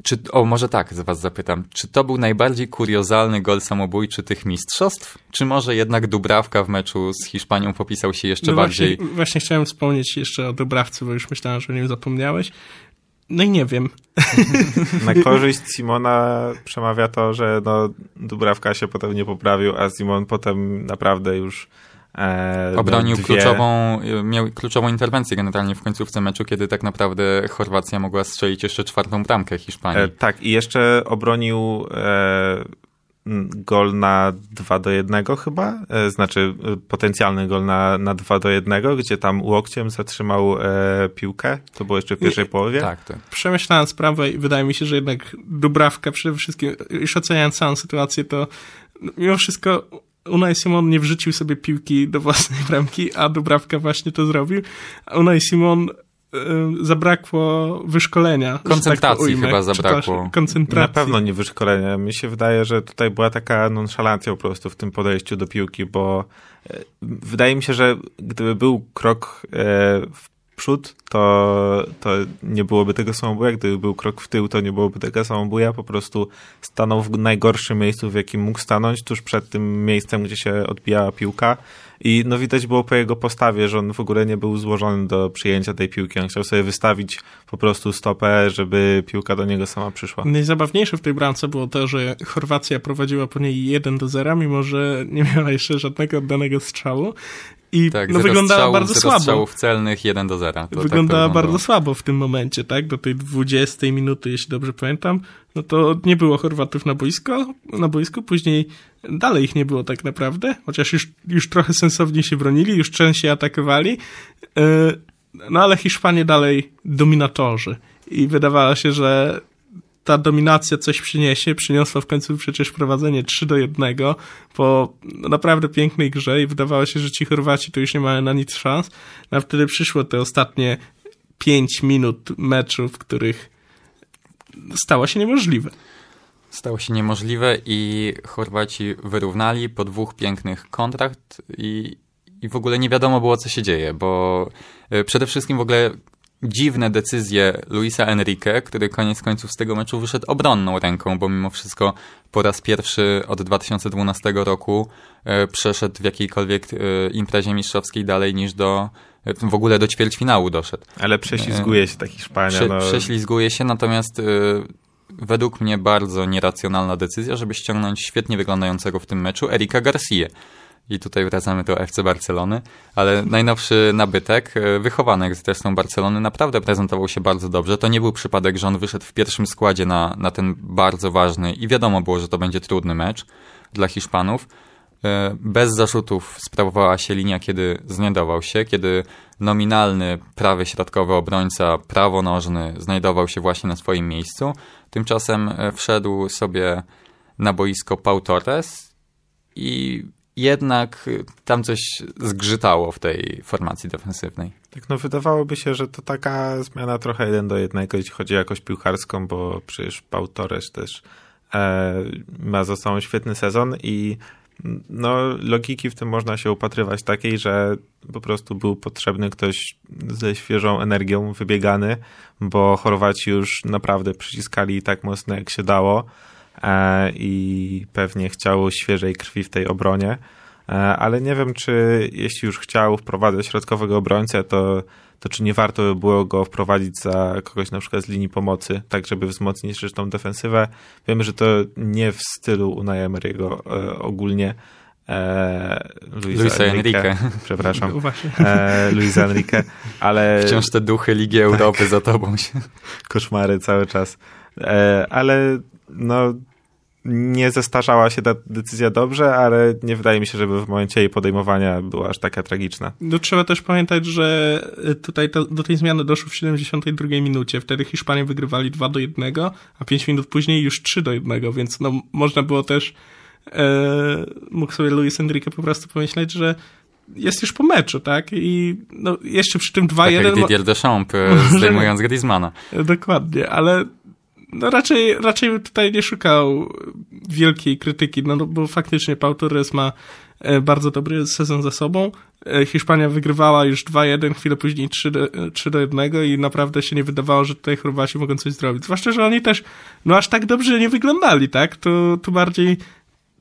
czy, o, może tak, z was zapytam. Czy to był najbardziej kuriozalny gol samobójczy tych mistrzostw? Czy może jednak Dubrawka w meczu z Hiszpanią popisał się jeszcze no bardziej? Właśnie, właśnie chciałem wspomnieć jeszcze o Dubrawce, bo już myślałem, że o nim zapomniałeś. No i nie wiem. Na korzyść Simona przemawia to, że no, Dubrawka się potem nie poprawił, a Simon potem naprawdę już E, Obronił dwie... kluczową, miał kluczową interwencję generalnie w końcówce meczu, kiedy tak naprawdę Chorwacja mogła strzelić jeszcze czwartą bramkę Hiszpanii. E, tak, i jeszcze obronił e, gol na 2 do 1 chyba, e, znaczy e, potencjalny gol na, na 2 do 1, gdzie tam łokciem zatrzymał e, piłkę. To było jeszcze w pierwszej połowie. Tak, tak. Przemyślałem sprawę i wydaje mi się, że jednak Dubrawka przede wszystkim, już oceniając całą sytuację, to mimo wszystko Unai Simon nie wrzucił sobie piłki do własnej bramki, a Dubrawka właśnie to zrobił. Unai Simon y, zabrakło wyszkolenia. Tak Koncentracji tak chyba zabrakło. Koncentracji. Na pewno nie wyszkolenia. Mi się wydaje, że tutaj była taka nonszalancja po prostu w tym podejściu do piłki, bo e, wydaje mi się, że gdyby był krok e, w przód, to, to nie byłoby tego samobuja. Gdyby był krok w tył, to nie byłoby tego samobuja. Po prostu stanął w najgorszym miejscu, w jakim mógł stanąć, tuż przed tym miejscem, gdzie się odbijała piłka. I no widać było po jego postawie, że on w ogóle nie był złożony do przyjęcia tej piłki. On chciał sobie wystawić po prostu stopę, żeby piłka do niego sama przyszła. Najzabawniejsze w tej bramce było to, że Chorwacja prowadziła po niej 1 do 0, mimo że nie miała jeszcze żadnego oddanego strzału. I tak, no, wyglądała bardzo słabo. strzałów celnych 1 do 0. To wyglądała tak bardzo słabo w tym momencie, tak? Do tej 20 minuty, jeśli dobrze pamiętam. No to nie było Chorwatów na boisko, na boisku, później dalej ich nie było tak naprawdę, chociaż już, już trochę sensownie się bronili, już częściej atakowali. E, no ale Hiszpanie dalej dominatorzy. I wydawało się, że ta dominacja coś przyniesie. Przyniosła w końcu przecież prowadzenie 3 do 1 po naprawdę pięknej grze i wydawało się, że ci Chorwaci to już nie mają na nic szans. No a wtedy przyszło te ostatnie 5 minut meczu, w których stało się niemożliwe. Stało się niemożliwe i Chorwaci wyrównali po dwóch pięknych kontrakt i, i w ogóle nie wiadomo było, co się dzieje, bo e, przede wszystkim w ogóle dziwne decyzje Luisa Enrique, który koniec końców z tego meczu wyszedł obronną ręką, bo mimo wszystko po raz pierwszy od 2012 roku e, przeszedł w jakiejkolwiek e, imprezie mistrzowskiej dalej niż do e, w ogóle do ćwierćfinału doszedł. Ale prześlizguje się ta Hiszpania. Prze, no. Prześlizguje się, natomiast według mnie bardzo nieracjonalna decyzja, żeby ściągnąć świetnie wyglądającego w tym meczu Erika Garcia. I tutaj wracamy do FC Barcelony, ale najnowszy nabytek, e, wychowanek zresztą Barcelony, naprawdę prezentował się bardzo dobrze. To nie był przypadek, że on wyszedł w pierwszym składzie na, na ten bardzo ważny i wiadomo było, że to będzie trudny mecz dla Hiszpanów. E, bez zarzutów sprawowała się linia, kiedy znajdował się, kiedy nominalny prawy środkowy obrońca, prawonożny znajdował się właśnie na swoim miejscu. Tymczasem e, wszedł sobie na boisko Pau Torres i jednak tam coś zgrzytało w tej formacji defensywnej. Tak, no wydawałoby się, że to taka zmiana trochę jeden do jednego, jeśli chodzi o jakość piłkarską, bo przecież Pau Torres też e, ma za sobą świetny sezon i no, logiki w tym można się upatrywać takiej, że po prostu był potrzebny ktoś ze świeżą energią, wybiegany, bo Chorwaci już naprawdę przyciskali tak mocno jak się dało i pewnie chciało świeżej krwi w tej obronie. E, ale nie wiem, czy jeśli już chciał wprowadzać środkowego obrońcę, to to czy nie warto by było go wprowadzić za kogoś na przykład z linii pomocy, tak żeby wzmocnić tą defensywę. Wiemy, że to nie w stylu Unai Emery'ego e, ogólnie. E, Luisa, Luisa Enrique, Enrique. Przepraszam. No e, Luisa Enrique, ale... Wciąż te duchy Ligi Europy tak. za tobą się. Koszmary cały czas. E, ale no nie zestarzała się ta decyzja dobrze, ale nie wydaje mi się, żeby w momencie jej podejmowania była aż taka tragiczna. No trzeba też pamiętać, że tutaj to, do tej zmiany doszło w 72 minucie. Wtedy Hiszpanie wygrywali 2 do 1, a 5 minut później już 3 do 1, więc no można było też e, mógł sobie Luis Enrique po prostu pomyśleć, że jest już po meczu, tak? I no, jeszcze przy tym 2-1... Tak jak Didier Deschamps, e, zdejmując Griezmana. Dokładnie, ale no raczej, raczej tutaj nie szukał wielkiej krytyki, no, no bo faktycznie Pau Torres ma e, bardzo dobry sezon za sobą. E, Hiszpania wygrywała już 2-1, chwilę później 3 do, 3 do 1 i naprawdę się nie wydawało, że tutaj Chorwaci mogą coś zrobić. Zwłaszcza, że oni też no aż tak dobrze nie wyglądali, tak? To, to bardziej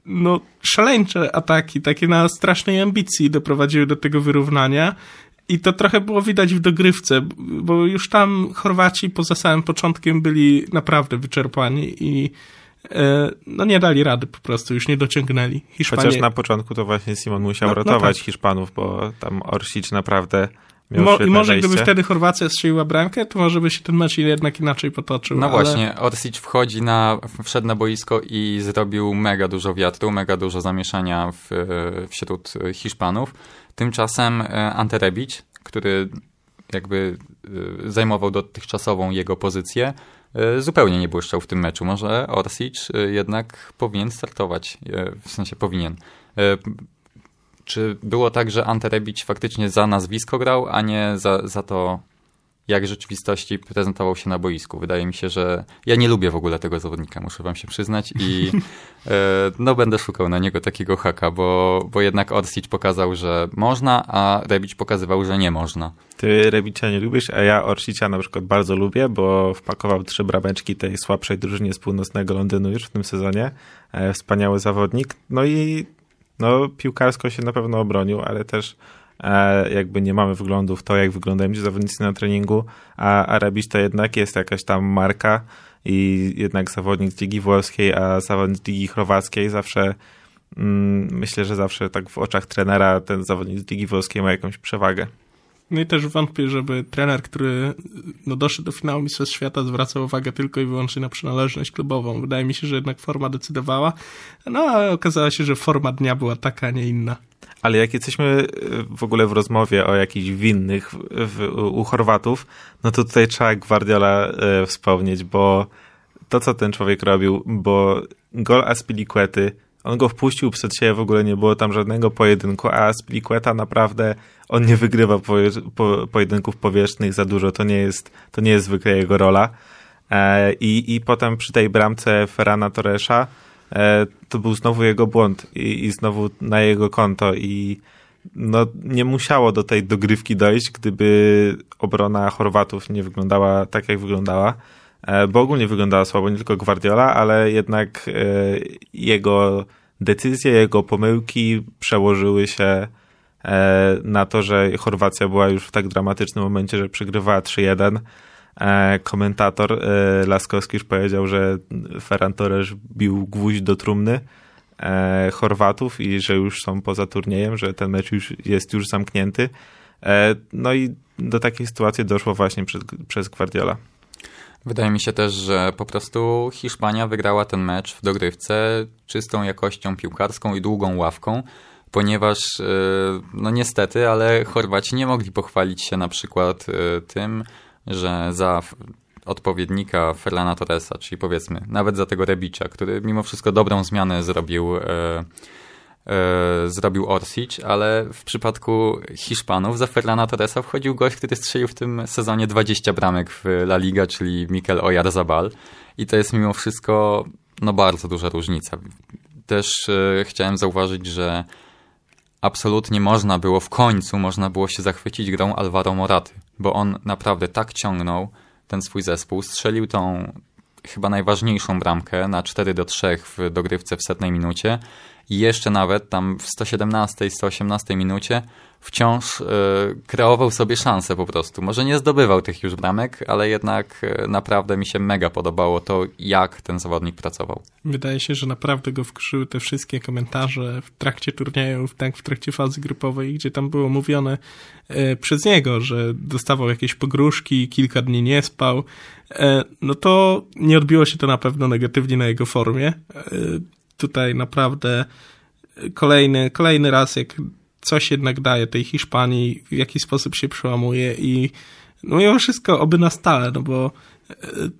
no, szaleńcze ataki, takie na strasznej ambicji doprowadziły do tego wyrównania i to trochę było widać w dogrywce, bo już tam Chorwaci poza samym początkiem byli naprawdę wyczerpani i e, no nie dali rady po prostu, już nie dociągnęli. Hiszpanie... Chociaż na początku to właśnie Simon musiał no, ratować no tak. Hiszpanów, bo tam Orsic naprawdę miał Mo, I może wejście. gdyby wtedy Chorwacja strzeliła bramkę, to może by się ten mecz jednak inaczej potoczył. No ale... właśnie, Orsic wchodzi na, wszedł na boisko i zrobił mega dużo wiatru, mega dużo zamieszania w, wśród Hiszpanów. Tymczasem e, Ante Rebic, który jakby e, zajmował dotychczasową jego pozycję, e, zupełnie nie błyszczał w tym meczu. Może Orsic jednak powinien startować, w sensie powinien. Czy było tak, że Ante Rebic faktycznie za nazwisko grał, a nie za, za to, jak w rzeczywistości prezentował się na boisku. Wydaje mi się, że ja nie lubię w ogóle tego zawodnika, muszę wam się przyznać i e, no będę szukał na niego takiego haka, bo, bo jednak Orsic pokazał, że można, a Rebic pokazywał, że nie można. Ty Rebicia nie lubisz, a ja Orsicia na przykład bardzo lubię, bo wpakował trzy brameczki tej słabszej drużynie z północnego Londynu już w tym sezonie. E, wspaniały zawodnik. No i no, piłkarsko się na pewno obronił, ale też jakby nie mamy wglądu w to, jak wyglądają ci zawodnicy na treningu, a Arabisz to jednak jest jakaś tam marka i jednak zawodnik z Ligi Włoskiej, a zawodnik z Ligi Chorwackiej zawsze mm, myślę, że zawsze tak w oczach trenera ten zawodnik z Ligi Włoskiej ma jakąś przewagę. No i też wątpię, żeby trener, który no, doszedł do finału Mistrzostw Świata, zwracał uwagę tylko i wyłącznie na przynależność klubową. Wydaje mi się, że jednak forma decydowała, no a okazało się, że forma dnia była taka, a nie inna. Ale jak jesteśmy e, w ogóle w rozmowie o jakichś winnych w, u Chorwatów, no to tutaj trzeba Guardiola e, wspomnieć, bo to, co ten człowiek robił, bo gol Aspilicuety, on go wpuścił przed siebie, w ogóle nie było tam żadnego pojedynku, a Aspilicueta naprawdę, on nie wygrywa po, po, pojedynków powierzchnych za dużo, to nie jest, to nie jest zwykle jego rola. E, i, I potem przy tej bramce Ferrana Torresza, E, to był znowu jego błąd i, i znowu na jego konto. I no, nie musiało do tej dogrywki dojść, gdyby obrona Chorwatów nie wyglądała tak, jak wyglądała, bo ogólnie wyglądała słabo, nie tylko Guardiola, ale jednak e, jego decyzje, jego pomyłki przełożyły się na to, że Chorwacja była już w tak dramatycznym momencie, że przegrywała 3-1 E, komentator e, Laskowski już powiedział, że Ferran Torres bił gwóźdź do trumny e, Chorwatów i że już są poza turniejem, że ten mecz już jest już zamknięty. No i do takiej sytuacji doszło właśnie przez, przez Guardiola. Wydaje mi się też, że po prostu Hiszpania wygrała ten mecz w dogrywce czystą jakością piłkarską i długą ławką, ponieważ no niestety, ale Chorwaci nie mogli pochwalić się na przykład tym, że za odpowiednika Ferlana Torresa, czyli powiedzmy nawet za tego Rebicza, który mimo wszystko dobrą zmianę zrobił, e, zrobił Orsic, ale w przypadku Hiszpanów za Ferlana Torresa wchodził gość, który strzelił w tym sezonie 20 bramek w La Liga, czyli Mikel Oyarzabal i to jest mimo wszystko no bardzo duża różnica. Też e, chciałem zauważyć, że absolutnie można było w końcu, można było się zachwycić grą Alvaro Moraty, bo on naprawdę tak ciągnął ten swój zespół, strzelił tą chyba najważniejszą bramkę na 4 do 3 w dogrywce w setnej minucie. I jeszcze nawet tam w 117, 118 minucie wciąż y, kreował sobie szanse po prostu. Może nie zdobywał tych już bramek, ale jednak y, naprawdę mi się mega podobało to, jak ten zawodnik pracował. Wydaje się, że naprawdę go wkrzyły te wszystkie komentarze w trakcie turniejów, tak w trakcie fazy grupowej, gdzie tam było mówione y, przez niego, że dostawał jakieś pogróżki, kilka dni nie spał, no to nie odbiło się to na pewno negatywnie na jego formie. Tutaj naprawdę kolejny, kolejny raz, jak coś jednak daje tej Hiszpanii, w jaki sposób się przełamuje i no mimo wszystko oby na stale, no bo e,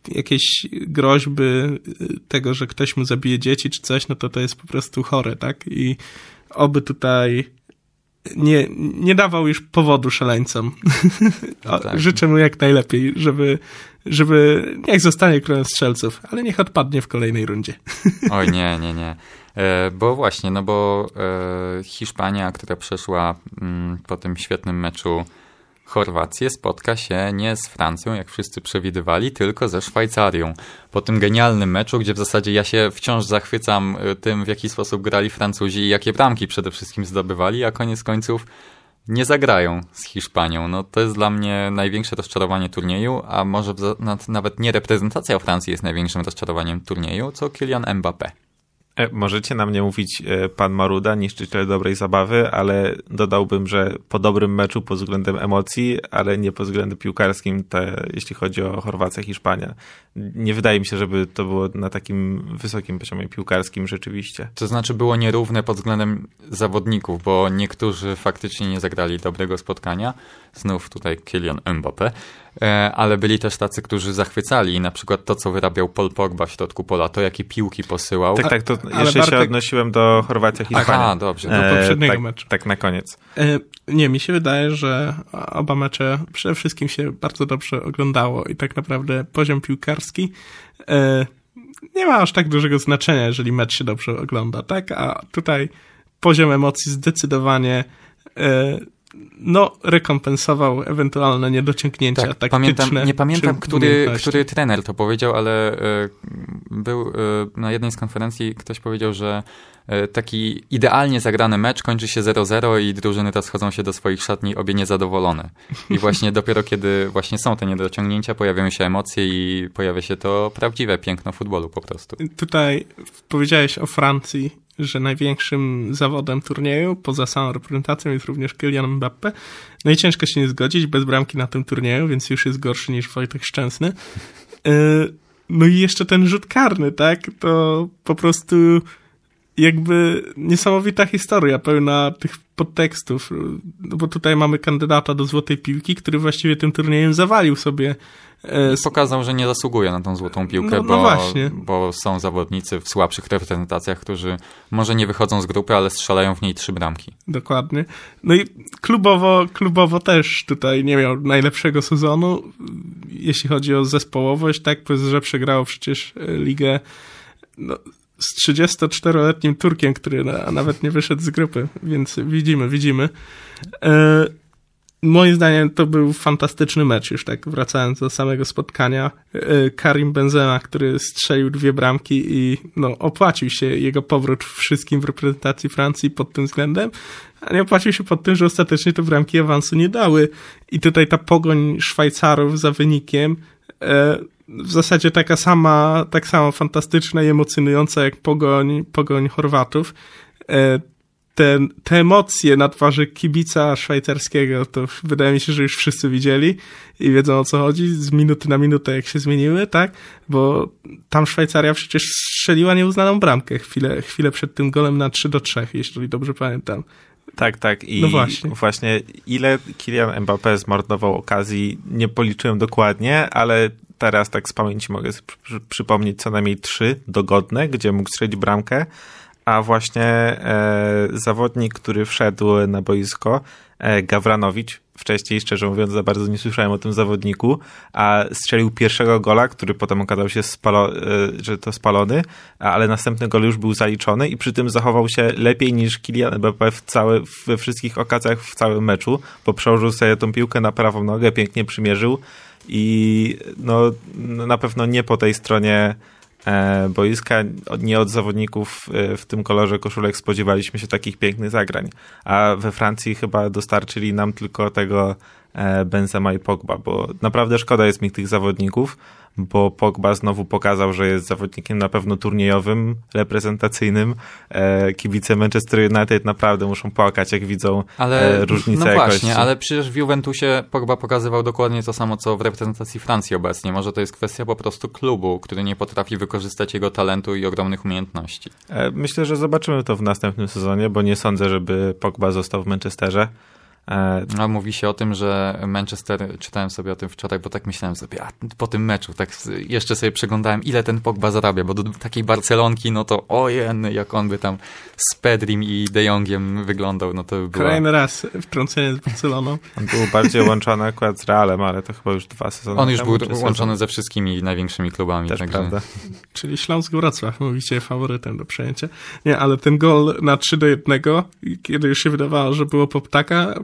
jakieś groźby e, tego, że ktoś mu zabije dzieci czy coś, no to to jest po prostu chore, tak? I oby tutaj nie, nie dawał już powodu szaleńcom. No tak. Życzę mu jak najlepiej, żeby, żeby niech zostanie królem strzelców, ale niech odpadnie w kolejnej rundzie. Oj nie, nie, nie. E, bo właśnie, no bo e, Hiszpania, która przeszła mm, po tym świetnym meczu Chorwację, spotka się nie z Francją, jak wszyscy przewidywali, tylko ze Szwajcarią. Po tym genialnym meczu, gdzie w zasadzie ja się wciąż zachwycam e, tym, w jaki sposób grali Francuzi i jakie bramki przede wszystkim zdobywali, a koniec końców nie zagrają z Hiszpanią. No to jest dla mnie największe rozczarowanie turnieju, a może nawet nie reprezentacja Francji jest największym rozczarowaniem turnieju, co Kylian Mbappé. E, możecie na mnie mówić e, pan Maruda, niszczyciel dobrej zabawy, ale dodałbym, że po dobrym meczu pod względem emocji, ale nie pod względem piłkarskim, te, jeśli chodzi o Chorwację, Hiszpanię. Nie wydaje mi się, żeby to było na takim wysokim poziomie piłkarskim rzeczywiście. To znaczy było nierówne pod względem zawodników, bo niektórzy faktycznie nie zagrali dobrego spotkania. Znów tutaj Kylian Mbappé. E, ale byli też tacy, którzy zachwycali. Na przykład to, co wyrabiał Paul Pogba w środku pola, to jakie piłki posyłał. Tak, tak, to ale jeszcze Bartek... się odnosiłem do Chorwacji Hiszpanii. Aha, dobrze. Do poprzedniego e, tak, meczu. Tak, na koniec. E, nie, mi się wydaje, że oba mecze przede wszystkim się bardzo dobrze oglądało i tak naprawdę poziom piłkarski e, nie ma aż tak dużego znaczenia, jeżeli mecz się dobrze ogląda, tak? A tutaj poziom emocji zdecydowanie e, no, rekompensował ewentualne niedociągnięcia tak, taktyczne. Pamiętam, nie pamiętam, który, który trener to powiedział, ale e, był e, na jednej z konferencji ktoś powiedział, że e, taki idealnie zagrany mecz kończy się 0-0 i drużyny rozchodzą się do swoich szatni obie niezadowolone. I właśnie dopiero kiedy właśnie są te niedociągnięcia, pojawiają się emocje i pojawia się to prawdziwe piękno futbolu po prostu. Tutaj powiedziałeś o Francji że największym zawodem turnieju, poza samą reprezentacją, jest również Kylian Mbappe. No i ciężko się nie zgodzić, bez bramki na tym turnieju, więc już jest gorszy niż Wojtek Szczęsny. E, no i jeszcze ten rzut karny, tak? To po prostu jakby niesamowita historia, pełna tych podtekstów, no bo tutaj mamy kandydata do złotej piłki, który właściwie tym turniejem zawalił sobie E, Pokazał, że nie zasługuje na tą złotą piłkę, no, no bo, bo są zawodnicy w słabszych reprezentacjach, którzy może nie wychodzą z grupy, ale strzelają w niej trzy bramki. Dokładnie. No i klubowo, klubowo też tutaj nie miał najlepszego sezonu, jeśli chodzi o zespołowość, tak, że przegrało przecież e, ligę no, z 34-letnim Turkiem, który na, nawet nie wyszedł z grupy, więc widzimy, widzimy. E, Moim zdaniem to był fantastyczny mecz, już tak wracając do samego spotkania. E, Karim Benzema, który strzelił dwie bramki i no, opłacił się jego powrót wszystkim w reprezentacji Francji pod tym względem, a nie opłacił się pod tym, że ostatecznie te bramki awansu nie dały. I tutaj ta pogoń Szwajcarów za wynikiem e, w zasadzie taka sama, tak samo fantastyczna i emocjonująca jak pogoń, pogoń Chorwatów. Te, te emocje na twarzy kibica szwajcarskiego, to wydaje mi się, że już wszyscy widzieli i wiedzą o co chodzi, z minuty na minutę jak się zmieniły, tak? Bo tam Szwajcaria przecież strzeliła nieuznaną bramkę chwilę, chwilę przed tym golem na 3 do 3, jeśli dobrze pamiętam. Tak, tak. I no właśnie. właśnie ile Kylian Mbappé zmarnował okazji, nie policzyłem dokładnie, ale teraz tak z pamięci mogę przypomnieć co najmniej trzy dogodne, gdzie mógł strzelić bramkę a właśnie e, zawodnik, który wszedł na boisko, e, Gawranowicz, wcześniej, szczerze mówiąc, za bardzo nie słyszałem o tym zawodniku, a strzelił pierwszego gola, który potem okazał się, spalo, e, że to spalony, ale następny gol już był zaliczony i przy tym zachował się lepiej niż Kylian Mbappé w całe, we wszystkich okazjach w całym meczu, bo przełożył sobie tą piłkę na prawą nogę, pięknie przymierzył i no, na pewno nie po tej stronie boiska. Nie od zawodników e, w tym kolorze koszulek spodziewaliśmy się takich pięknych zagrań. A we Francji chyba dostarczyli nam tylko tego e, Benzema i Pogba, bo naprawdę szkoda jest mi tych zawodników, bo Pogba znowu pokazał, że jest zawodnikiem na pewno turniejowym, reprezentacyjnym. E, kibice Manchester United naprawdę muszą płakać, jak widzą ale, e, różnicę no jakości. właśnie, ale przecież w Juventusie Pogba pokazywał dokładnie to samo, co w reprezentacji Francji obecnie. Może to jest kwestia po prostu klubu, który nie potrafi wykorzystać jego talentu i ogromnych umiejętności. E, myślę, że zobaczymy to w następnym sezonie, bo nie sądzę, żeby Pogba został w Manchesterze. E, no, mówi się o tym, że Manchester, czytałem sobie o tym wczoraj, bo tak myślałem sobie, a po tym meczu, tak jeszcze sobie przeglądałem, ile ten Pogba zarabia, bo do takiej Barcelonki, no to ojen, jak on by tam z Pedrim i De Jongiem wyglądał, no to by było... Kolejny raz wtrącenie z Barceloną. On był bardziej łączony akurat z Realem, ale to chyba już dwa sezony On już temu, był łączony ze wszystkimi największymi klubami. Też także... prawda. Czyli Śląsk Wrocław, mówicie, faworytem do przejęcia. Nie, ale ten gol na 3 do 1, kiedy już się wydawało, że było po ptaka,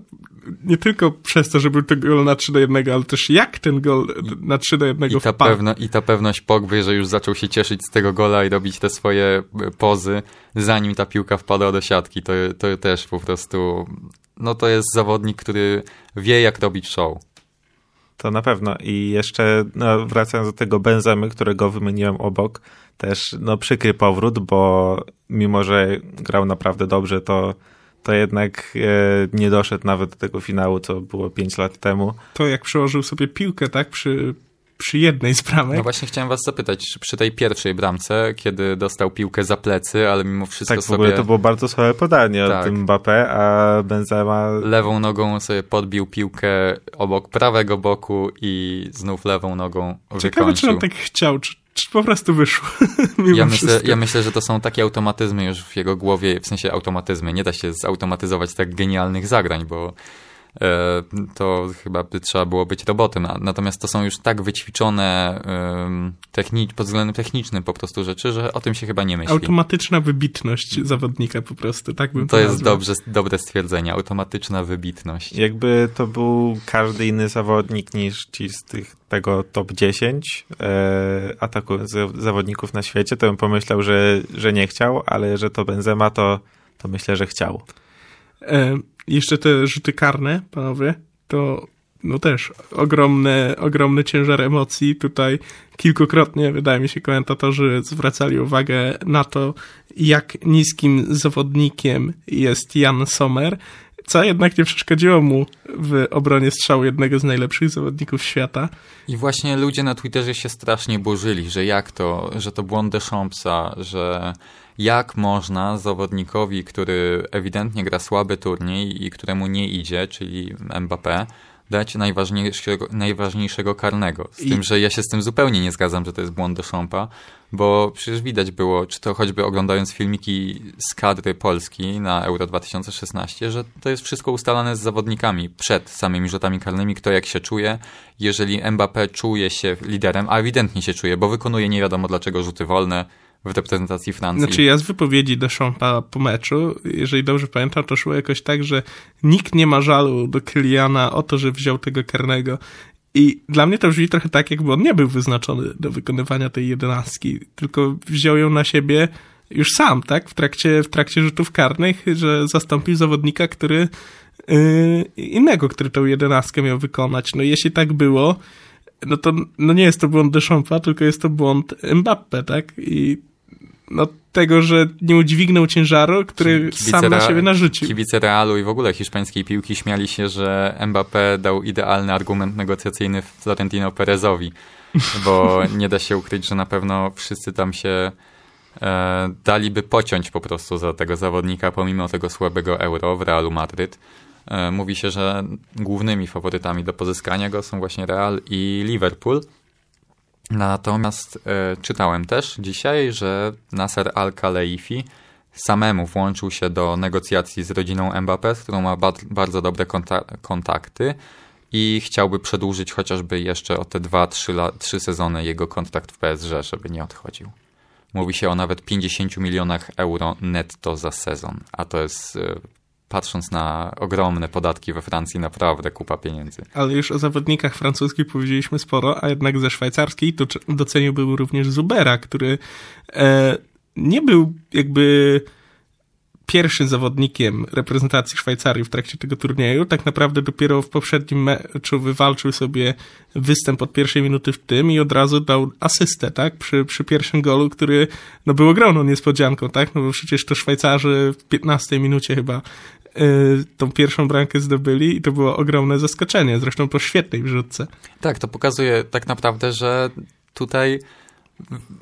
nie tylko przez to, że był to gol na 3 do 1, ale też jak ten gol na 3 do 1 I ta, pewno, I ta pewność Pogby, że już zaczął się cieszyć z tego gola i robić te swoje pozy, zanim ta piłka wpadła do siatki, to, to też po prostu, no to jest zawodnik, który wie jak robić show. To na pewno. I jeszcze no, wracając do tego Benzemy, którego wymieniłem obok, też no, przykry powrót, bo mimo, że grał naprawdę dobrze, to to jednak e, nie doszedł nawet do tego finału, co było 5 lat temu. To jak przełożył sobie piłkę, tak, przy, przy jednej z bramek. No właśnie chciałem was zapytać, czy przy tej pierwszej bramce, kiedy dostał piłkę za plecy, ale mimo wszystko tak, sobie... Tak, w ogóle to było bardzo słabe podanie tak. od tym Mbappé, a Benzema... Lewą nogą sobie podbił piłkę obok prawego boku i znów lewą nogą Ciekawe, czy on tak chciał, czy po prostu wyszło. ja, myślę, ja myślę, że to są takie automatyzmy już w jego głowie, w sensie automatyzmy. Nie da się zautomatyzować tak genialnych zagrań, bo to chyba by trzeba było być robotem. Natomiast to są już tak wyćwiczone techni- pod względem technicznym po prostu rzeczy, że o tym się chyba nie myśli. Automatyczna wybitność zawodnika po prostu, tak bym to, to jest dobrze, dobre stwierdzenie, automatyczna wybitność. Jakby to był każdy inny zawodnik niż ci z tych, tego top 10 e, ataku zawodników na świecie, to bym pomyślał, że, że nie chciał, ale że to Benzema, to, to myślę, że chciał. E jeszcze te rzuty karne, panowie, to no też ogromny, ogromny ciężar emocji. Tutaj kilkukrotnie, wydaje mi się, komentatorzy zwracali uwagę na to, jak niskim zawodnikiem jest Jan Sommer, co jednak nie przeszkodziło mu w obronie strzału jednego z najlepszych zawodników świata. I właśnie ludzie na Twitterze się strasznie burzyli, że jak to, że to błąd Deschampsa, że jak można zawodnikowi, który ewidentnie gra słaby turniej i któremu nie idzie, czyli Mbappé, dać najważniejszego, najważniejszego karnego. Z I... tym, że ja się z tym zupełnie nie zgadzam, że to jest błąd Deschampa, bo przecież widać było, czy to choćby oglądając filmiki z kadry Polski na Euro 2016, że to jest wszystko ustalane z zawodnikami przed samymi rzutami karnymi, kto jak się czuje. Jeżeli Mbappé czuje się liderem, a ewidentnie się czuje, bo wykonuje nie wiadomo dlaczego rzuty wolne, w reprezentacji Francji. Znaczy ja z wypowiedzi Deschampa po meczu, jeżeli dobrze pamiętam, to szło jakoś tak, że nikt nie ma żalu do Kyliana o to, że wziął tego karnego i dla mnie to brzmi trochę tak, jakby on nie był wyznaczony do wykonywania tej jedenastki, tylko wziął ją na siebie już sam, tak? W trakcie, w trakcie rzutów karnych, że zastąpił zawodnika, który yy, innego, który tą jedenastkę miał wykonać. No jeśli tak było, no to no nie jest to błąd Deschampa, tylko jest to błąd Mbappe, tak? I no tego, że nie udźwignął ciężaru, który Kibice sam na siebie narzucił. Kibice Realu i w ogóle hiszpańskiej piłki śmiali się, że Mbappé dał idealny argument negocjacyjny Florentino Perezowi, bo nie da się ukryć, że na pewno wszyscy tam się e, daliby pociąć po prostu za tego zawodnika, pomimo tego słabego euro w Realu Madryt. E, mówi się, że głównymi faworytami do pozyskania go są właśnie Real i Liverpool. Natomiast e, czytałem też dzisiaj, że Nasser Al-Khelaifi samemu włączył się do negocjacji z rodziną Mbappé, z którą ma ba- bardzo dobre konta- kontakty i chciałby przedłużyć chociażby jeszcze o te 2-3 la- trzy sezony jego kontrakt w PSG, żeby nie odchodził. Mówi się o nawet 50 milionach euro netto za sezon, a to jest, e, patrząc na ogromne podatki we Francji, naprawdę kupa pieniędzy. Ale już o zawodnikach francuskich powiedzieliśmy sporo, a jednak ze szwajcarskiej to doceniłbym również Zubera, który e, nie był jakby pierwszym zawodnikiem reprezentacji Szwajcarii w trakcie tego turnieju. Tak naprawdę dopiero w poprzednim meczu wywalczył sobie występ od pierwszej minuty w tym i od razu dał asystę, tak? Przy, przy pierwszym golu, który no, był ogromną niespodzianką, tak? No bo przecież to Szwajcarzy w 15 minucie chyba tą pierwszą bramkę zdobyli i to było ogromne zaskoczenie, zresztą po świetnej wrzutce. Tak, to pokazuje tak naprawdę, że tutaj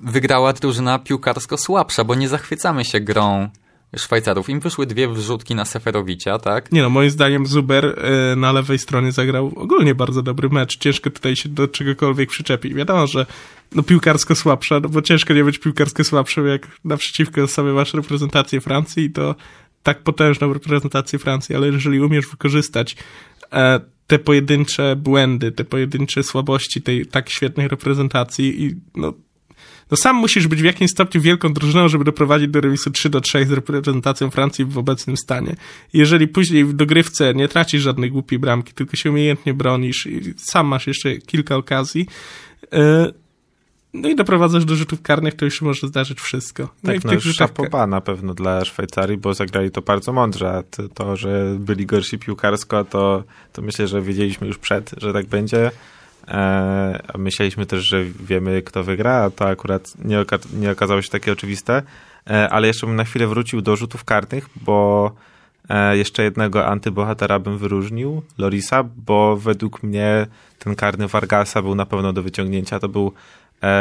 wygrała drużyna piłkarsko słabsza, bo nie zachwycamy się grą Szwajcarów. Im wyszły dwie wrzutki na Seferowicia, tak? Nie no, moim zdaniem Zuber y, na lewej stronie zagrał ogólnie bardzo dobry mecz. Ciężko tutaj się do czegokolwiek przyczepić. Wiadomo, że no piłkarsko słabsza, no bo ciężko nie być piłkarsko słabszym, jak naprzeciwko sobie masz reprezentację Francji i to tak potężną reprezentację Francji, ale jeżeli umiesz wykorzystać e, te pojedyncze błędy, te pojedyncze słabości tej tak świetnej reprezentacji i no no sam musisz być w jakimś stopniu wielką drużyną, żeby doprowadzić do remisu 3 do 3 z reprezentacją Francji w obecnym stanie. Jeżeli później w dogrywce nie tracisz żadnej głupiej bramki, tylko się umiejętnie bronisz i sam masz jeszcze kilka okazji, e, no i doprowadzasz do rzutów karnych, to już może zdarzyć wszystko. No i Tak, w no tych już rzutach szapoba na pewno dla Szwajcarii, bo zagrali to bardzo mądrze, a to- że byli gorsi piłkarsko, to, to myślę, że wiedzieliśmy już przed, że tak będzie. E, a myśleliśmy też, że wiemy, kto wygra, a to akurat nie, oka- nie okazało się takie oczywiste. E, ale jeszcze bym na chwilę wrócił do rzutów karnych, bo e, jeszcze jednego antybohatera bym wyróżnił, Lorisa, bo według mnie ten karny Vargasa był na pewno do wyciągnięcia. To był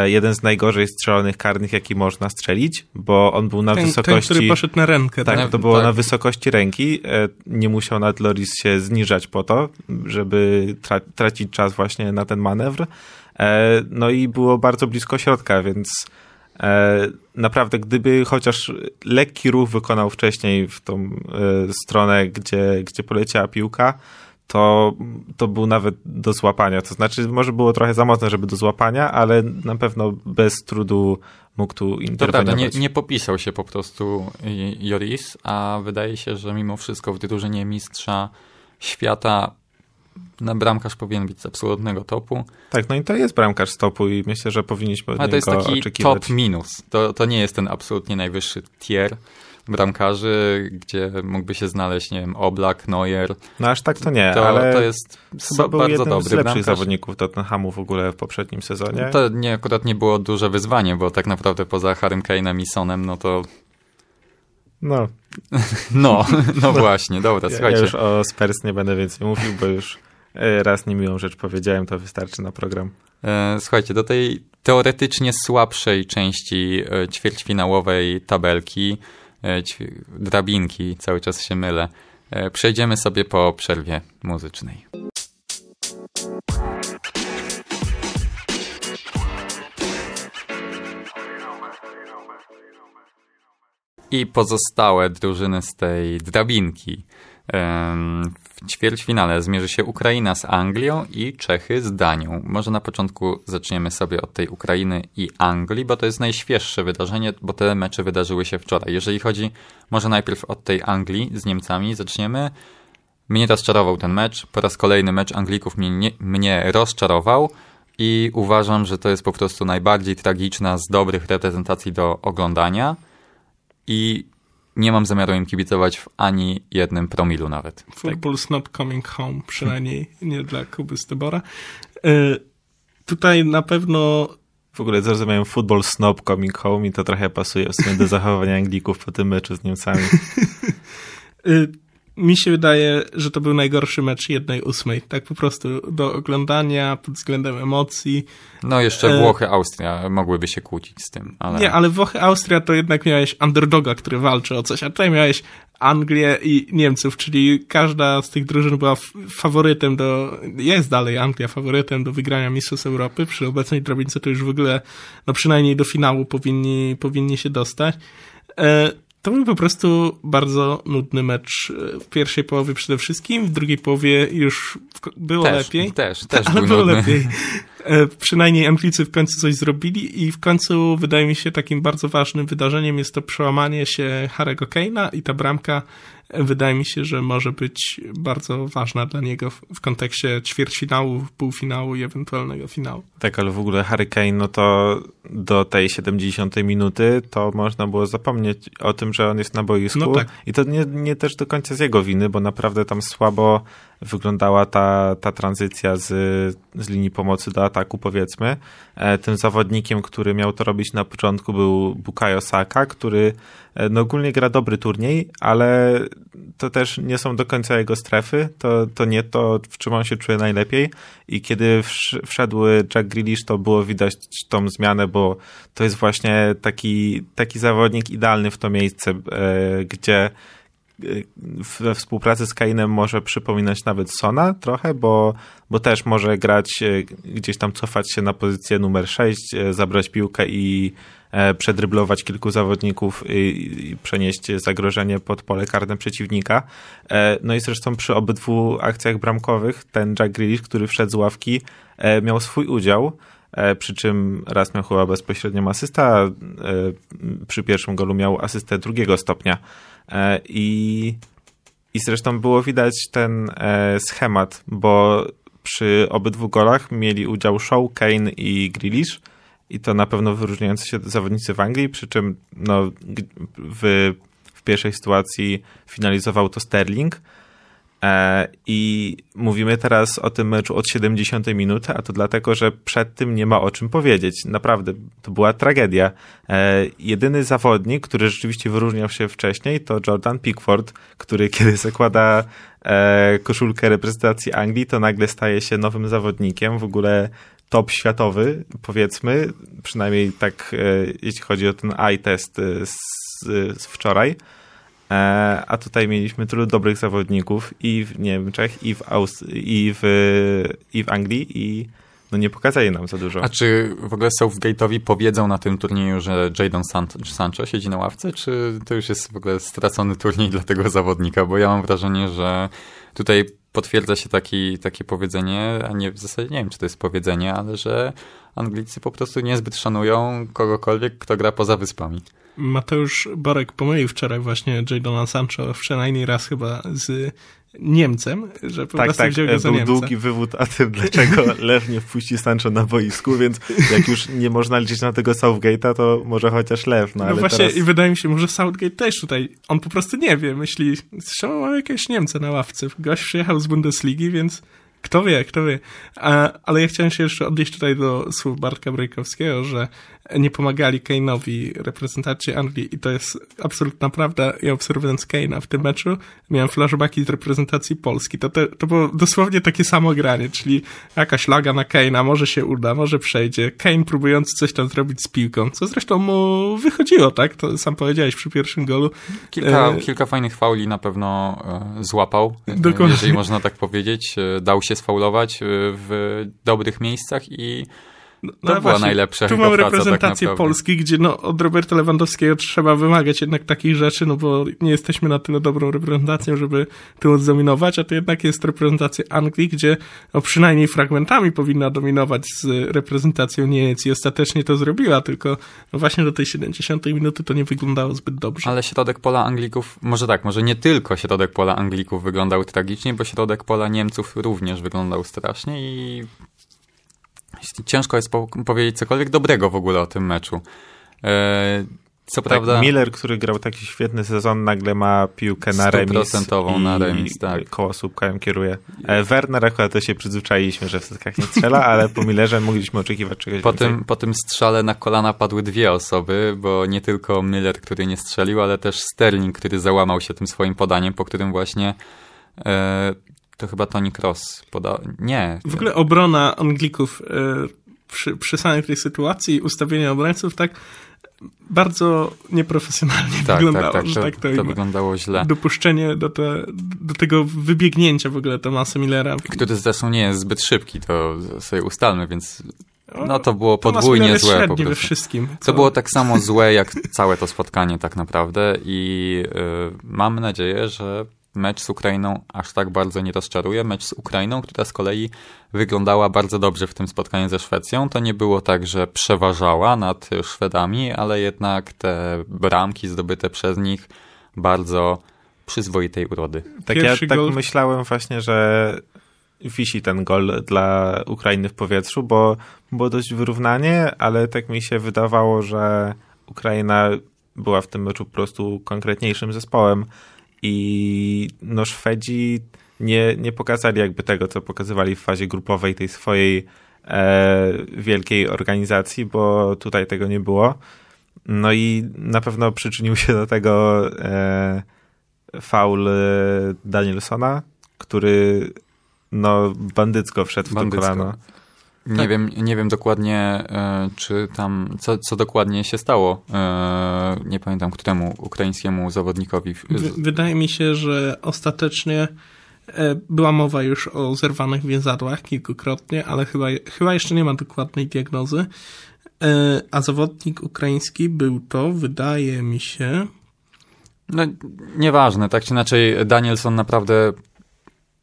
jeden z najgorzej strzelonych karnych, jaki można strzelić, bo on był na ten, ten, wysokości... który poszedł na rękę. Tak, Tak. to było tak. na wysokości ręki. E, Nie musiał nad Loris się zniżać po to, żeby tra tracić czas właśnie na ten manewr. E, No i było bardzo blisko środka, więc e, naprawdę gdyby chociaż lekki ruch wykonał wcześniej w tą e, stronę, gdzie, gdzie poleciała piłka, to, to był nawet do złapania. To znaczy, może było trochę za mocne, żeby do złapania, ale na pewno bez trudu mógł tu To prawda, interweniować. nie, nie popisał się po prostu Joris, a wydaje się, że mimo wszystko w drużynie mistrza świata na bramkarz powinien być z absolutnego topu. Tak, no i to jest bramkarz stopu i myślę, że powinniśmy Ale to jest taki oczekiwać. top minus. To, to nie jest ten absolutnie najwyższy tier bramkarzy, gdzie mógłby się znaleźć, nie wiem, Oblak, Neuer. No aż tak to nie, To, ale to jest chyba był bardzo jednym dobry z lepszych bramkarz. zawodników Tottenhamu w ogóle w poprzednim sezonie. To nie, akurat nie było duże wyzwanie, bo tak naprawdę poza Harrym Kane'em i Sonem, no to No, no, no właśnie, dobra, ja, ja słuchajcie. już o Spurs nie będę więcej mówił, bo już e, raz niemiłą rzecz powiedziałem, to wystarczy na program. E, Słuchajcie, do tej teoretycznie słabszej części e, ćwierćfinałowej tabelki, drabinki, cały czas się mylę, e, przejdziemy sobie po przerwie muzycznej. I pozostałe drużyny z tej drabinki. W ćwierćfinale zmierzy się Ukraina z Anglią i Czechy z Danią. Może na początku zaczniemy sobie od tej Ukrainy i Anglii, bo to jest najświeższe wydarzenie, bo te mecze wydarzyły się wczoraj. Jeżeli chodzi, może najpierw od tej Anglii z Niemcami zaczniemy. Mnie rozczarował ten mecz. Po raz kolejny mecz Anglików mnie, nie, mnie rozczarował i uważam, że to jest po prostu najbardziej tragiczna z dobrych reprezentacji do oglądania i nie mam zamiaru im kibicować w ani jednym promilu nawet. Football's not coming home, przynajmniej nie dla Kuby Stebora. E, tutaj na pewno w ogóle zrozumiałem football snob coming home i to trochę pasuje w sumie do zachowania Anglików po tym meczu z Niemcami. Mi się wydaje, że to był najgorszy mecz jednej ósmej. Tak po prostu do oglądania pod względem emocji. No jeszcze e... Włochy, Austria mogłyby się kłócić z tym. Ale... Nie, ale Włochy, Austria to jednak miałeś underdoga, który walczy o coś, a tutaj miałeś Anglię i Niemców, czyli każda z tych drużyn była faworytem do, jest dalej Anglia faworytem do wygrania Mistrzostw Europy. Przy obecnej drabince to już w ogóle, no przynajmniej do finału powinni, powinni się dostać. To był po prostu bardzo nudny mecz e, w pierwszej połowie przede wszystkim, w drugiej połowie już było też, lepiej. Też, też ale był było nudny. lepiej. E, przynajmniej Anglicy w końcu coś zrobili i w końcu wydaje mi się takim bardzo ważnym wydarzeniem jest to przełamanie się Harry'ego Kane'a i ta bramka wydaje mi się, że może być bardzo ważna dla niego w, w kontekście ćwierćfinału, półfinału i ewentualnego finału. Tak, ale w ogóle Harry Kane, no to do tej 70 minuty to można było zapomnieć o tym, że on jest na boisku. No tak. I to nie, nie też do końca z jego winy, bo naprawdę tam słabo wyglądała ta, ta tranzycja z, z linii pomocy do ataku, powiedzmy. E, tym zawodnikiem, który miał to robić na początku był Bukayo Saka, który e, no ogólnie gra dobry turniej, ale to też nie są do końca jego strefy, to, to nie to, w czym on się czuje najlepiej i kiedy wszedł Jack Grealish, to było widać tą zmianę, bo to jest właśnie taki, taki zawodnik idealny w to miejsce, e, gdzie we współpracy z Kainem może przypominać nawet Sona trochę, bo, bo też może grać, e, gdzieś tam cofać się na pozycję numer 6, e, zabrać piłkę i e, przedryblować kilku zawodników i, przenieść zagrożenie pod pole karne przeciwnika. No i zresztą przy obydwu akcjach bramkowych ten Jack Grealish, który wszedł z ławki, miał swój udział przy czym raz miał chyba bezpośrednią asystę, a przy pierwszym golu miał asystę drugiego stopnia. E, I, i zresztą było widać ten e, schemat, bo przy obydwu golach mieli udział Shaw, Kane i Grealish i to na pewno wyróżniający się zawodnicy w Anglii, przy czym no, w, w pierwszej sytuacji finalizował to Sterling, I mówimy teraz o tym meczu od 70 minuty, a to dlatego, że przed tym nie ma o czym powiedzieć. Naprawdę, to była tragedia. E, jedyny zawodnik, który rzeczywiście wyróżniał się wcześniej, to Jordan Pickford, który kiedy zakłada e, koszulkę reprezentacji Anglii, to nagle staje się nowym zawodnikiem, w ogóle top światowy, powiedzmy, przynajmniej tak jeśli chodzi o ten eye test z, z wczoraj. E, a tutaj mieliśmy tylu dobrych zawodników i w Niemczech, i w, Aust- i w, i w Anglii, i no nie pokazali nam za dużo. A czy w ogóle Southgate'owi powiedzą na tym turnieju, że Jadon Sancho siedzi na ławce, czy to już jest w ogóle stracony turniej dla tego zawodnika? Bo ja mam wrażenie, że tutaj potwierdza się taki, takie powiedzenie, a nie w zasadzie nie wiem, czy to jest powiedzenie, ale że Anglicy po prostu niezbyt szanują kogokolwiek, kto gra poza wyspami. Mateusz Borek pomylił wczoraj właśnie Jadona Sancho przynajmniej raz chyba z Niemcem, że po tak, prostu tak, wziął go za był Niemca. długi wywód o tym, dlaczego Lew nie wpuści Sancho na boisku, więc jak już nie można liczyć na tego Southgate'a, to może chociaż Lew. No, no ale właśnie teraz... i wydaje mi się, może Southgate też tutaj, on po prostu nie wie, myśli, zresztą mam jakieś Niemce na ławce. Gość przyjechał z Bundesligi, więc kto wie, kto wie. Ale ja chciałem się jeszcze odnieść tutaj do słów Bartka Brejkowskiego, że nie pomagali Kane'owi reprezentacji Anglii i to jest absolutna prawda. Ja obserwując Kane'a w tym meczu miałem flashbacki z reprezentacji Polski. To, te, to było dosłownie takie samo granie, czyli jakaś laga na Kane'a, może się uda, może przejdzie. Kane próbujący coś tam zrobić z piłką, co zresztą mu wychodziło, tak? To sam powiedziałeś przy pierwszym golu. Kilka, e... kilka fajnych fauli na pewno e, złapał, e, Dokładnie. jeżeli można tak powiedzieć. E, dał się sfaulować w dobrych miejscach i no, to no była właśnie, najlepsza Tu mamy reprezentację tak Polski, gdzie no, od Roberta Lewandowskiego trzeba wymagać jednak takich rzeczy, no bo nie jesteśmy na tyle dobrą reprezentacją, żeby tu zdominować, a to jednak jest reprezentacja Anglii, gdzie no, przynajmniej fragmentami powinna dominować z reprezentacją Niemiec i ostatecznie to zrobiła, tylko no właśnie do tej 70 minuty to nie wyglądało zbyt dobrze. Ale środek pola Anglików, może tak, może nie tylko środek pola Anglików wyglądał tragicznie, bo środek pola Niemców również wyglądał strasznie i ciężko jest po powiedzieć cokolwiek dobrego w ogóle o tym meczu. E, Co Tak, prawda Miller, który grał taki świetny sezon, nagle ma piłkę na remis. Stuprocentową i na remis, tak. Koło słupka ją kieruje. E, Werner akurat to się przyzwyczailiśmy, że w setkach nie strzela, ale po Millerze mogliśmy oczekiwać czegoś po więcej. tym, po tym strzale na kolana padły dwie osoby, bo nie tylko Miller, który nie strzelił, ale też Sterling, który załamał się tym swoim podaniem, po którym właśnie e, to chyba Tony Cross podał. Nie. W ogóle obrona Anglików e, przy, przy samej tej sytuacji, ustawienie obrońców, tak bardzo nieprofesjonalnie tak, wyglądało, tak, tak, to, tak to, to wyglądało źle. Dopuszczenie do, te, do tego wybiegnięcia w ogóle Tomasa Millera. Który zresztą nie jest zbyt szybki, to sobie ustalmy, więc no to było podwójnie złe po prostu. wszystkim. To co- było tak samo złe jak całe to spotkanie tak naprawdę i y, mam nadzieję, że mecz z Ukrainą aż tak bardzo nie rozczaruje. Mecz z Ukrainą, która z kolei wyglądała bardzo dobrze w tym spotkaniu ze Szwecją. To nie było tak, że przeważała nad Szwedami, ale jednak te bramki zdobyte przez nich bardzo przyzwoitej urody. Tak ja Pierwszy tak gol- myślałem właśnie, że wisi ten gol dla Ukrainy w powietrzu, bo było dość wyrównanie, ale tak mi się wydawało, że Ukraina była w tym meczu po prostu konkretniejszym zespołem i no Szwedzi nie, nie pokazali jakby tego, co pokazywali w fazie grupowej tej swojej e, wielkiej organizacji, bo tutaj tego nie było. No i na pewno przyczynił się do tego e, faul e, Danielsona, który no bandycko wszedł w Bandycko. to kolano. Nie, Tak. wiem, nie wiem dokładnie, e, czy tam, co, co dokładnie się stało. E, nie pamiętam, któremu ukraińskiemu zawodnikowi. wydaje mi się, że ostatecznie e, była mowa już o zerwanych więzadłach kilkukrotnie, ale chyba, chyba jeszcze nie ma dokładnej diagnozy. A zawodnik ukraiński był to, wydaje mi się, No, nieważne, tak czy inaczej Danielson naprawdę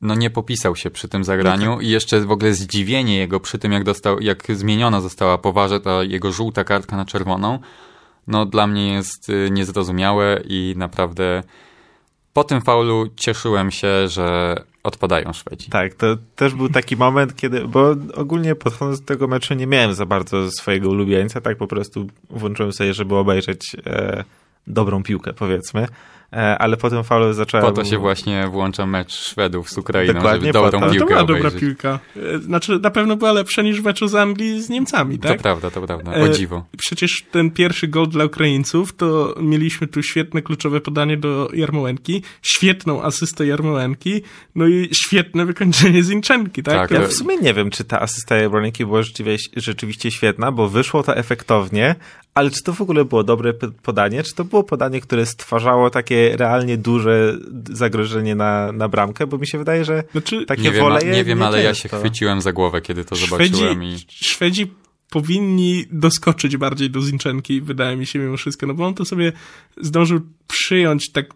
no, nie popisał się przy tym zagraniu i jeszcze w ogóle zdziwienie jego przy tym, jak, dostał, jak zmieniona została poważnie ta jego żółta kartka na czerwoną, no dla mnie jest y, niezrozumiałe i naprawdę po tym faulu cieszyłem się, że odpadają Szwedzi. Tak, to też był taki moment, kiedy, bo ogólnie podchodząc do tego meczu nie miałem za bardzo swojego ulubieńca, tak po prostu włączyłem sobie, żeby obejrzeć e, dobrą piłkę, powiedzmy, ale po tym faulu zacząłem... Po to się właśnie włącza mecz Szwedów z Ukrainą, Dokładnie żeby dobrą to. ale to piłkę była dobra obejrzeć. piłka. E, Znaczy, na pewno była lepsza niż w meczu z Anglii z Niemcami, tak? To prawda, to prawda. E, O dziwo. Przecież ten pierwszy gol dla Ukraińców, to mieliśmy tu świetne kluczowe podanie do Jarmołenki, świetną asystę Jarmołenki, no i świetne wykończenie Zinczenki, tak? Tak, Ja to- w sumie nie wiem, czy ta asysta Jabroniki była rzeczywiście, rzeczywiście świetna, bo wyszło to efektownie, ale czy to w ogóle było dobre podanie? Czy to było podanie, które stwarzało takie realnie duże zagrożenie na, na bramkę? Bo mi się wydaje, że Znaczy, takie Nie wiem, woleje nie wiem ale ja się często. chwyciłem za głowę, kiedy to Szwedzi, zobaczyłem i... Szwedzi powinni doskoczyć bardziej do Zinczenki, wydaje mi się mimo wszystko, no bo on to sobie zdążył przyjąć tak,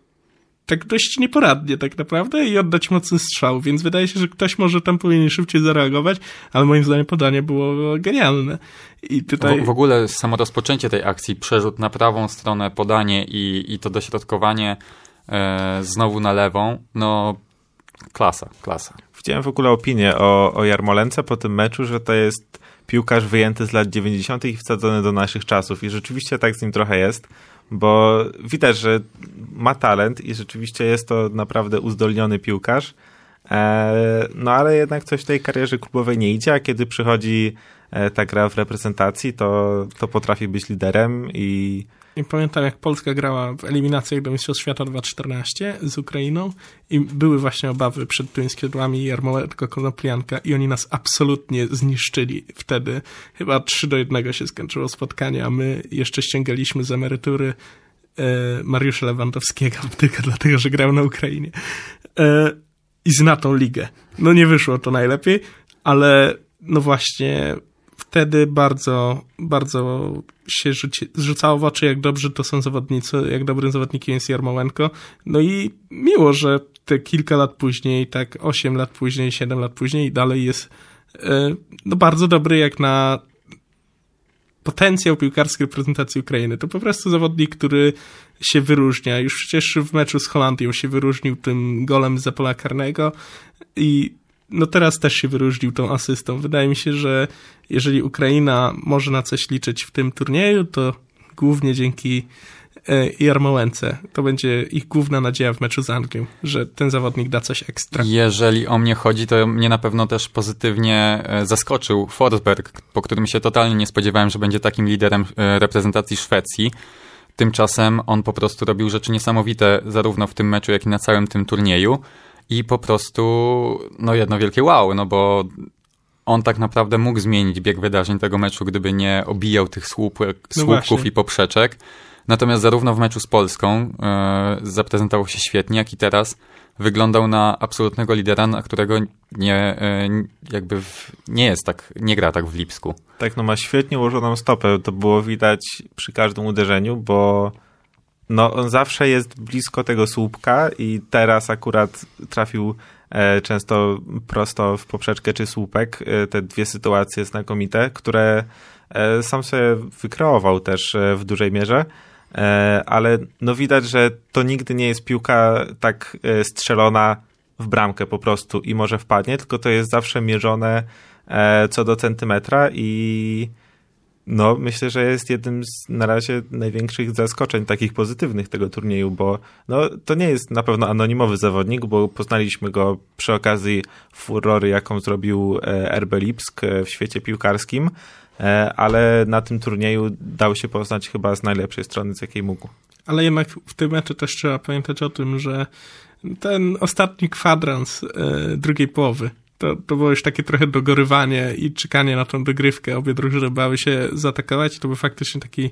tak dość nieporadnie tak naprawdę i oddać mocny strzał, więc wydaje się, że ktoś może tam powinien szybciej zareagować, ale moim zdaniem podanie było genialne. I tutaj... W, w ogóle samo rozpoczęcie tej akcji, przerzut na prawą stronę, podanie i, i to dośrodkowanie e, znowu na lewą, no klasa, klasa. Widziałem w ogóle opinię o, o Jarmolence po tym meczu, że to jest piłkarz wyjęty z lat 90. i wsadzony do naszych czasów. I rzeczywiście tak z nim trochę jest, bo widać, że ma talent i rzeczywiście jest to naprawdę uzdolniony piłkarz. E, no ale jednak coś w tej karierze klubowej nie idzie, a kiedy przychodzi e, ta gra w reprezentacji, to, to potrafi być liderem i I pamiętam, jak Polska grała w eliminacjach do Mistrzostw Świata 2014 z Ukrainą i były właśnie obawy przed tymi skrzydłami Jarmołeczko Konoplianka i oni nas absolutnie zniszczyli wtedy. Chyba 3 do 1 się skończyło spotkanie, a my jeszcze ściągaliśmy z emerytury e, Mariusza Lewandowskiego tylko dlatego, że grał na Ukrainie. E, I zna tą ligę. No nie wyszło to najlepiej, ale no właśnie wtedy bardzo, bardzo się rzuci, rzucało w oczy, jak dobrze to są zawodnicy, jak dobrym zawodnikiem jest Jarmołenko. No i miło, że te kilka lat później, tak 8 lat później, 7 lat później dalej jest e, no bardzo dobry jak na potencjał piłkarskiej reprezentacji Ukrainy. To po prostu zawodnik, który się wyróżnia. Już przecież w meczu z Holandią się wyróżnił tym golem za pola karnego i no teraz też się wyróżnił tą asystą. Wydaje mi się, że jeżeli Ukraina może na coś liczyć w tym turnieju, to głównie dzięki e, Jarmołęce. To będzie ich główna nadzieja w meczu z Anglią, że ten zawodnik da coś ekstra. Jeżeli o mnie chodzi, to mnie na pewno też pozytywnie e, zaskoczył Forsberg, po którym się totalnie nie spodziewałem, że będzie takim liderem e, reprezentacji Szwecji. Tymczasem on po prostu robił rzeczy niesamowite, zarówno w tym meczu, jak i na całym tym turnieju. I po prostu, no jedno wielkie wow, no bo on tak naprawdę mógł zmienić bieg wydarzeń tego meczu, gdyby nie obijał tych słupek, No słupków właśnie. i poprzeczek. Natomiast zarówno w meczu z Polską e, zaprezentował się świetnie, jak i teraz wyglądał na absolutnego lidera, na którego nie, e, jakby w, nie jest tak, nie gra tak w Lipsku. Tak, no ma świetnie ułożoną stopę. To było widać przy każdym uderzeniu, bo no, on zawsze jest blisko tego słupka i teraz akurat trafił e, często prosto w poprzeczkę czy słupek. E, te dwie sytuacje znakomite, które e, sam sobie wykreował też w dużej mierze. Ale no widać, że to nigdy nie jest piłka tak strzelona w bramkę po prostu i może wpadnie, tylko to jest zawsze mierzone co do centymetra i no myślę, że jest jednym z na razie największych zaskoczeń takich pozytywnych tego turnieju, bo no to nie jest na pewno anonimowy zawodnik, bo poznaliśmy go przy okazji furory, jaką zrobił e, RB Lipsk e, w świecie piłkarskim, e, ale na tym turnieju dał się poznać chyba z najlepszej strony, z jakiej mógł. Ale jednak w tym meczu też trzeba pamiętać o tym, że ten ostatni kwadrans drugiej połowy, to, to było już takie trochę dogorywanie i czekanie na tą dogrywkę. Obie drużyny bały się zaatakować. To był faktycznie taki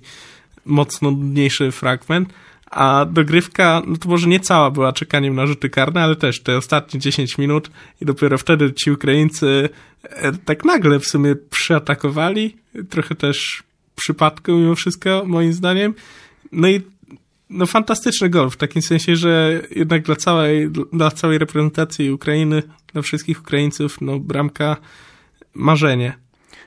mocno nudniejszy fragment. A dogrywka, no to może nie cała była czekaniem na rzuty karne, ale też te ostatnie 10 minut i dopiero wtedy ci Ukraińcy e, tak nagle w sumie przyatakowali. Trochę też przypadku mimo wszystko, moim zdaniem. No i no fantastyczny gol, w takim sensie, że jednak dla całej, dla całej reprezentacji Ukrainy, dla wszystkich Ukraińców, no bramka marzenie.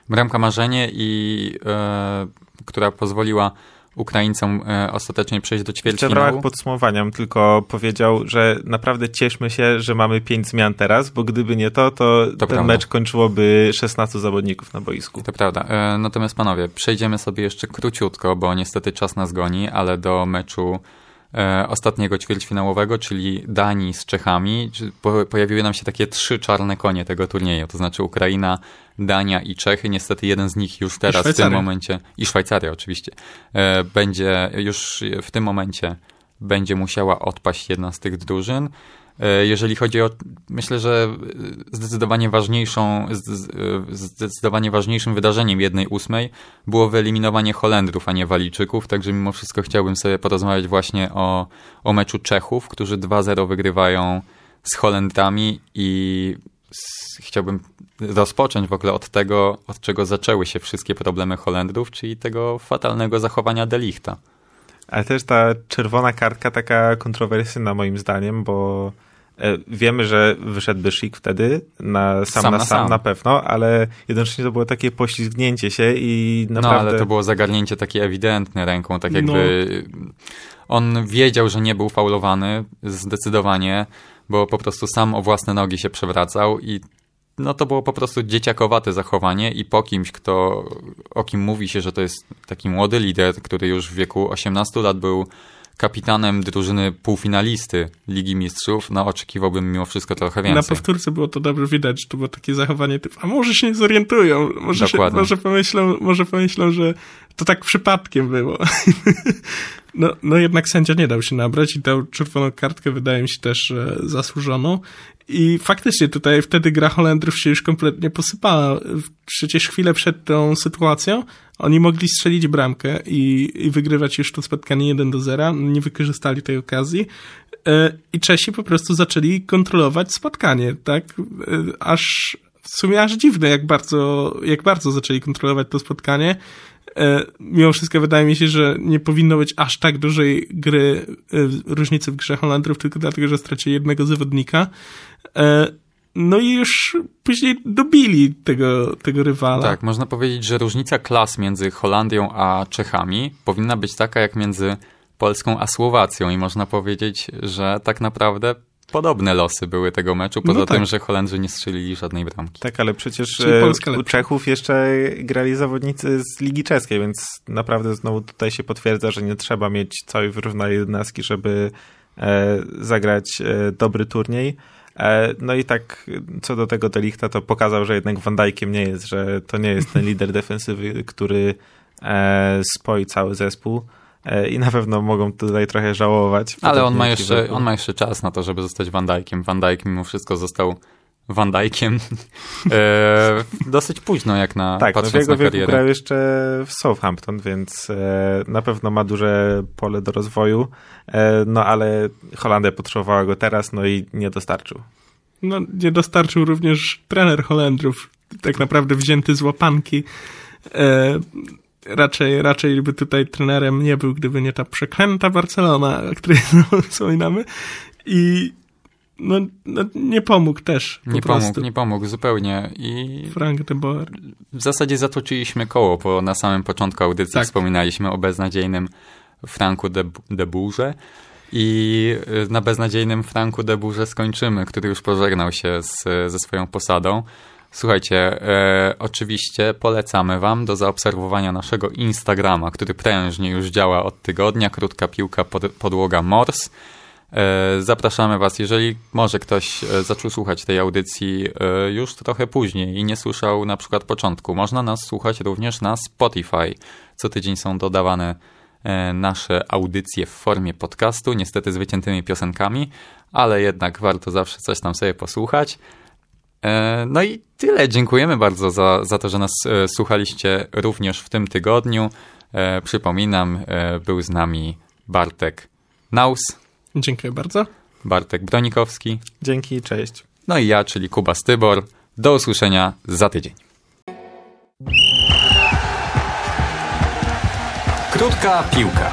Bramka marzenie i e, która pozwoliła Ukraińcom e, ostatecznie przejść do Jeszcze w ramach ćwierćfinału. podsumowania tylko powiedział, że naprawdę cieszmy się, że mamy pięć zmian teraz, bo gdyby nie to, to, ten prawda. mecz kończyłoby 16 zawodników na boisku. To prawda. E, Natomiast panowie, przejdziemy sobie jeszcze króciutko, bo niestety czas nas goni, ale do meczu e, ostatniego ćwierćfinałowego, czyli Danii z Czechami. Pojawiły nam się takie trzy czarne konie tego turnieju, to znaczy Ukraina, Dania i Czechy. Niestety jeden z nich już teraz w tym momencie, i Szwajcaria oczywiście, e, będzie już w tym momencie będzie musiała odpaść jedna z tych drużyn. E, Jeżeli chodzi o, myślę, że zdecydowanie ważniejszą, e, zdecydowanie ważniejszym wydarzeniem jednej ósmej było wyeliminowanie Holendrów, a nie Walijczyków, także mimo wszystko chciałbym sobie porozmawiać właśnie o, o meczu Czechów, którzy 2-0 wygrywają z Holendrami i chciałbym rozpocząć w ogóle od tego, od czego zaczęły się wszystkie problemy Holendrów, czyli tego fatalnego zachowania Delichta. Ale też ta czerwona kartka taka kontrowersyjna moim zdaniem, bo e, wiemy, że wyszedłby Szyk wtedy na sam, Sam na na sam, sam. na pewno, ale jednocześnie to było takie poślizgnięcie się i naprawdę... No, ale to było zagarnięcie takie ewidentne ręką, tak jakby on wiedział, że nie był faulowany zdecydowanie, bo po prostu sam o własne nogi się przewracał i no to było po prostu dzieciakowate zachowanie i po kimś, kto, o kim mówi się, że to jest taki młody lider, który już w wieku 18 lat był kapitanem drużyny półfinalisty Ligi Mistrzów, no oczekiwałbym mimo wszystko trochę Na więcej. powtórce było to dobrze widać, że to było takie zachowanie typu, a może się nie zorientują, może, się, może, pomyślą, może pomyślą, że to tak przypadkiem było. No, no jednak sędzia nie dał się nabrać i dał czerwoną kartkę, wydaje mi się też że zasłużoną. I faktycznie tutaj wtedy gra Holendrów się już kompletnie posypała. Przecież chwilę przed tą sytuacją oni mogli strzelić bramkę i, i wygrywać już to spotkanie 1 do 0. Nie wykorzystali tej okazji. E, I Czesi po prostu zaczęli kontrolować spotkanie, tak? E, Aż w sumie aż dziwne, jak bardzo, jak bardzo zaczęli kontrolować to spotkanie. E, Mimo wszystko wydaje mi się, że nie powinno być aż tak dużej gry, e, różnicy w grze Holandrów, tylko dlatego, że stracili jednego zawodnika. E, No i już później dobili tego, tego rywala. Tak, można powiedzieć, że różnica klas między Holandią a Czechami powinna być taka jak między Polską a Słowacją i można powiedzieć, że tak naprawdę podobne losy były tego meczu, poza No tak. tym, że Holendrzy nie strzelili żadnej bramki. Tak, ale przecież e, u. Czechów jeszcze grali zawodnicy z Ligi Czeskiej, więc naprawdę znowu tutaj się potwierdza, że nie trzeba mieć całej wyrównałej jedenastki, żeby e, zagrać e, dobry turniej. E, no i tak co do tego Delichta, to pokazał, że jednak Van Dijkiem nie jest, że to nie jest ten lider defensywy, który e, spoi cały zespół. E, I na pewno mogą tutaj trochę żałować. Ale on ma, jeszcze, on ma jeszcze czas na to, żeby zostać Van Dijkiem. Van Dijk mimo wszystko został Van Dijkiem e, dosyć późno, jak na Tak, no w patrząc jego na wieku karierę. grał jeszcze w Southampton, więc e, na pewno ma duże pole do rozwoju, e, no ale Holandia potrzebowała go teraz, no i nie dostarczył. No, nie dostarczył również trener Holendrów, tak naprawdę wzięty z łapanki. Raczej, raczej by tutaj trenerem nie był, gdyby nie ta przeklęta Barcelona, o której wspominamy. I no, no, nie pomógł też. Nie prostu. pomógł, nie pomógł zupełnie i Frank de Boer. w zasadzie zatoczyliśmy koło, bo na samym początku audycji Tak. wspominaliśmy o beznadziejnym Franku de, de Bourze i y, na beznadziejnym Franku de Bourze skończymy, który już pożegnał się z, ze swoją posadą. Słuchajcie, e, oczywiście polecamy wam do zaobserwowania naszego Instagrama, który prężnie już działa od tygodnia, krótka piłka pod, podłoga Mors. E, Zapraszamy Was, jeżeli może ktoś e, zaczął słuchać tej audycji e, już trochę później i nie słyszał na przykład początku, można nas słuchać również na Spotify. Co tydzień są dodawane e, nasze audycje w formie podcastu, niestety z wyciętymi piosenkami, ale jednak warto zawsze coś tam sobie posłuchać. E, No i tyle. Dziękujemy bardzo za, za to, że nas e, słuchaliście również w tym tygodniu. E, Przypominam, był z nami Bartek Naus. Dziękuję bardzo. Bartek Bronikowski, Dzięki, cześć. no i ja, czyli Kuba Stybor. Do usłyszenia za tydzień. Krótka piłka.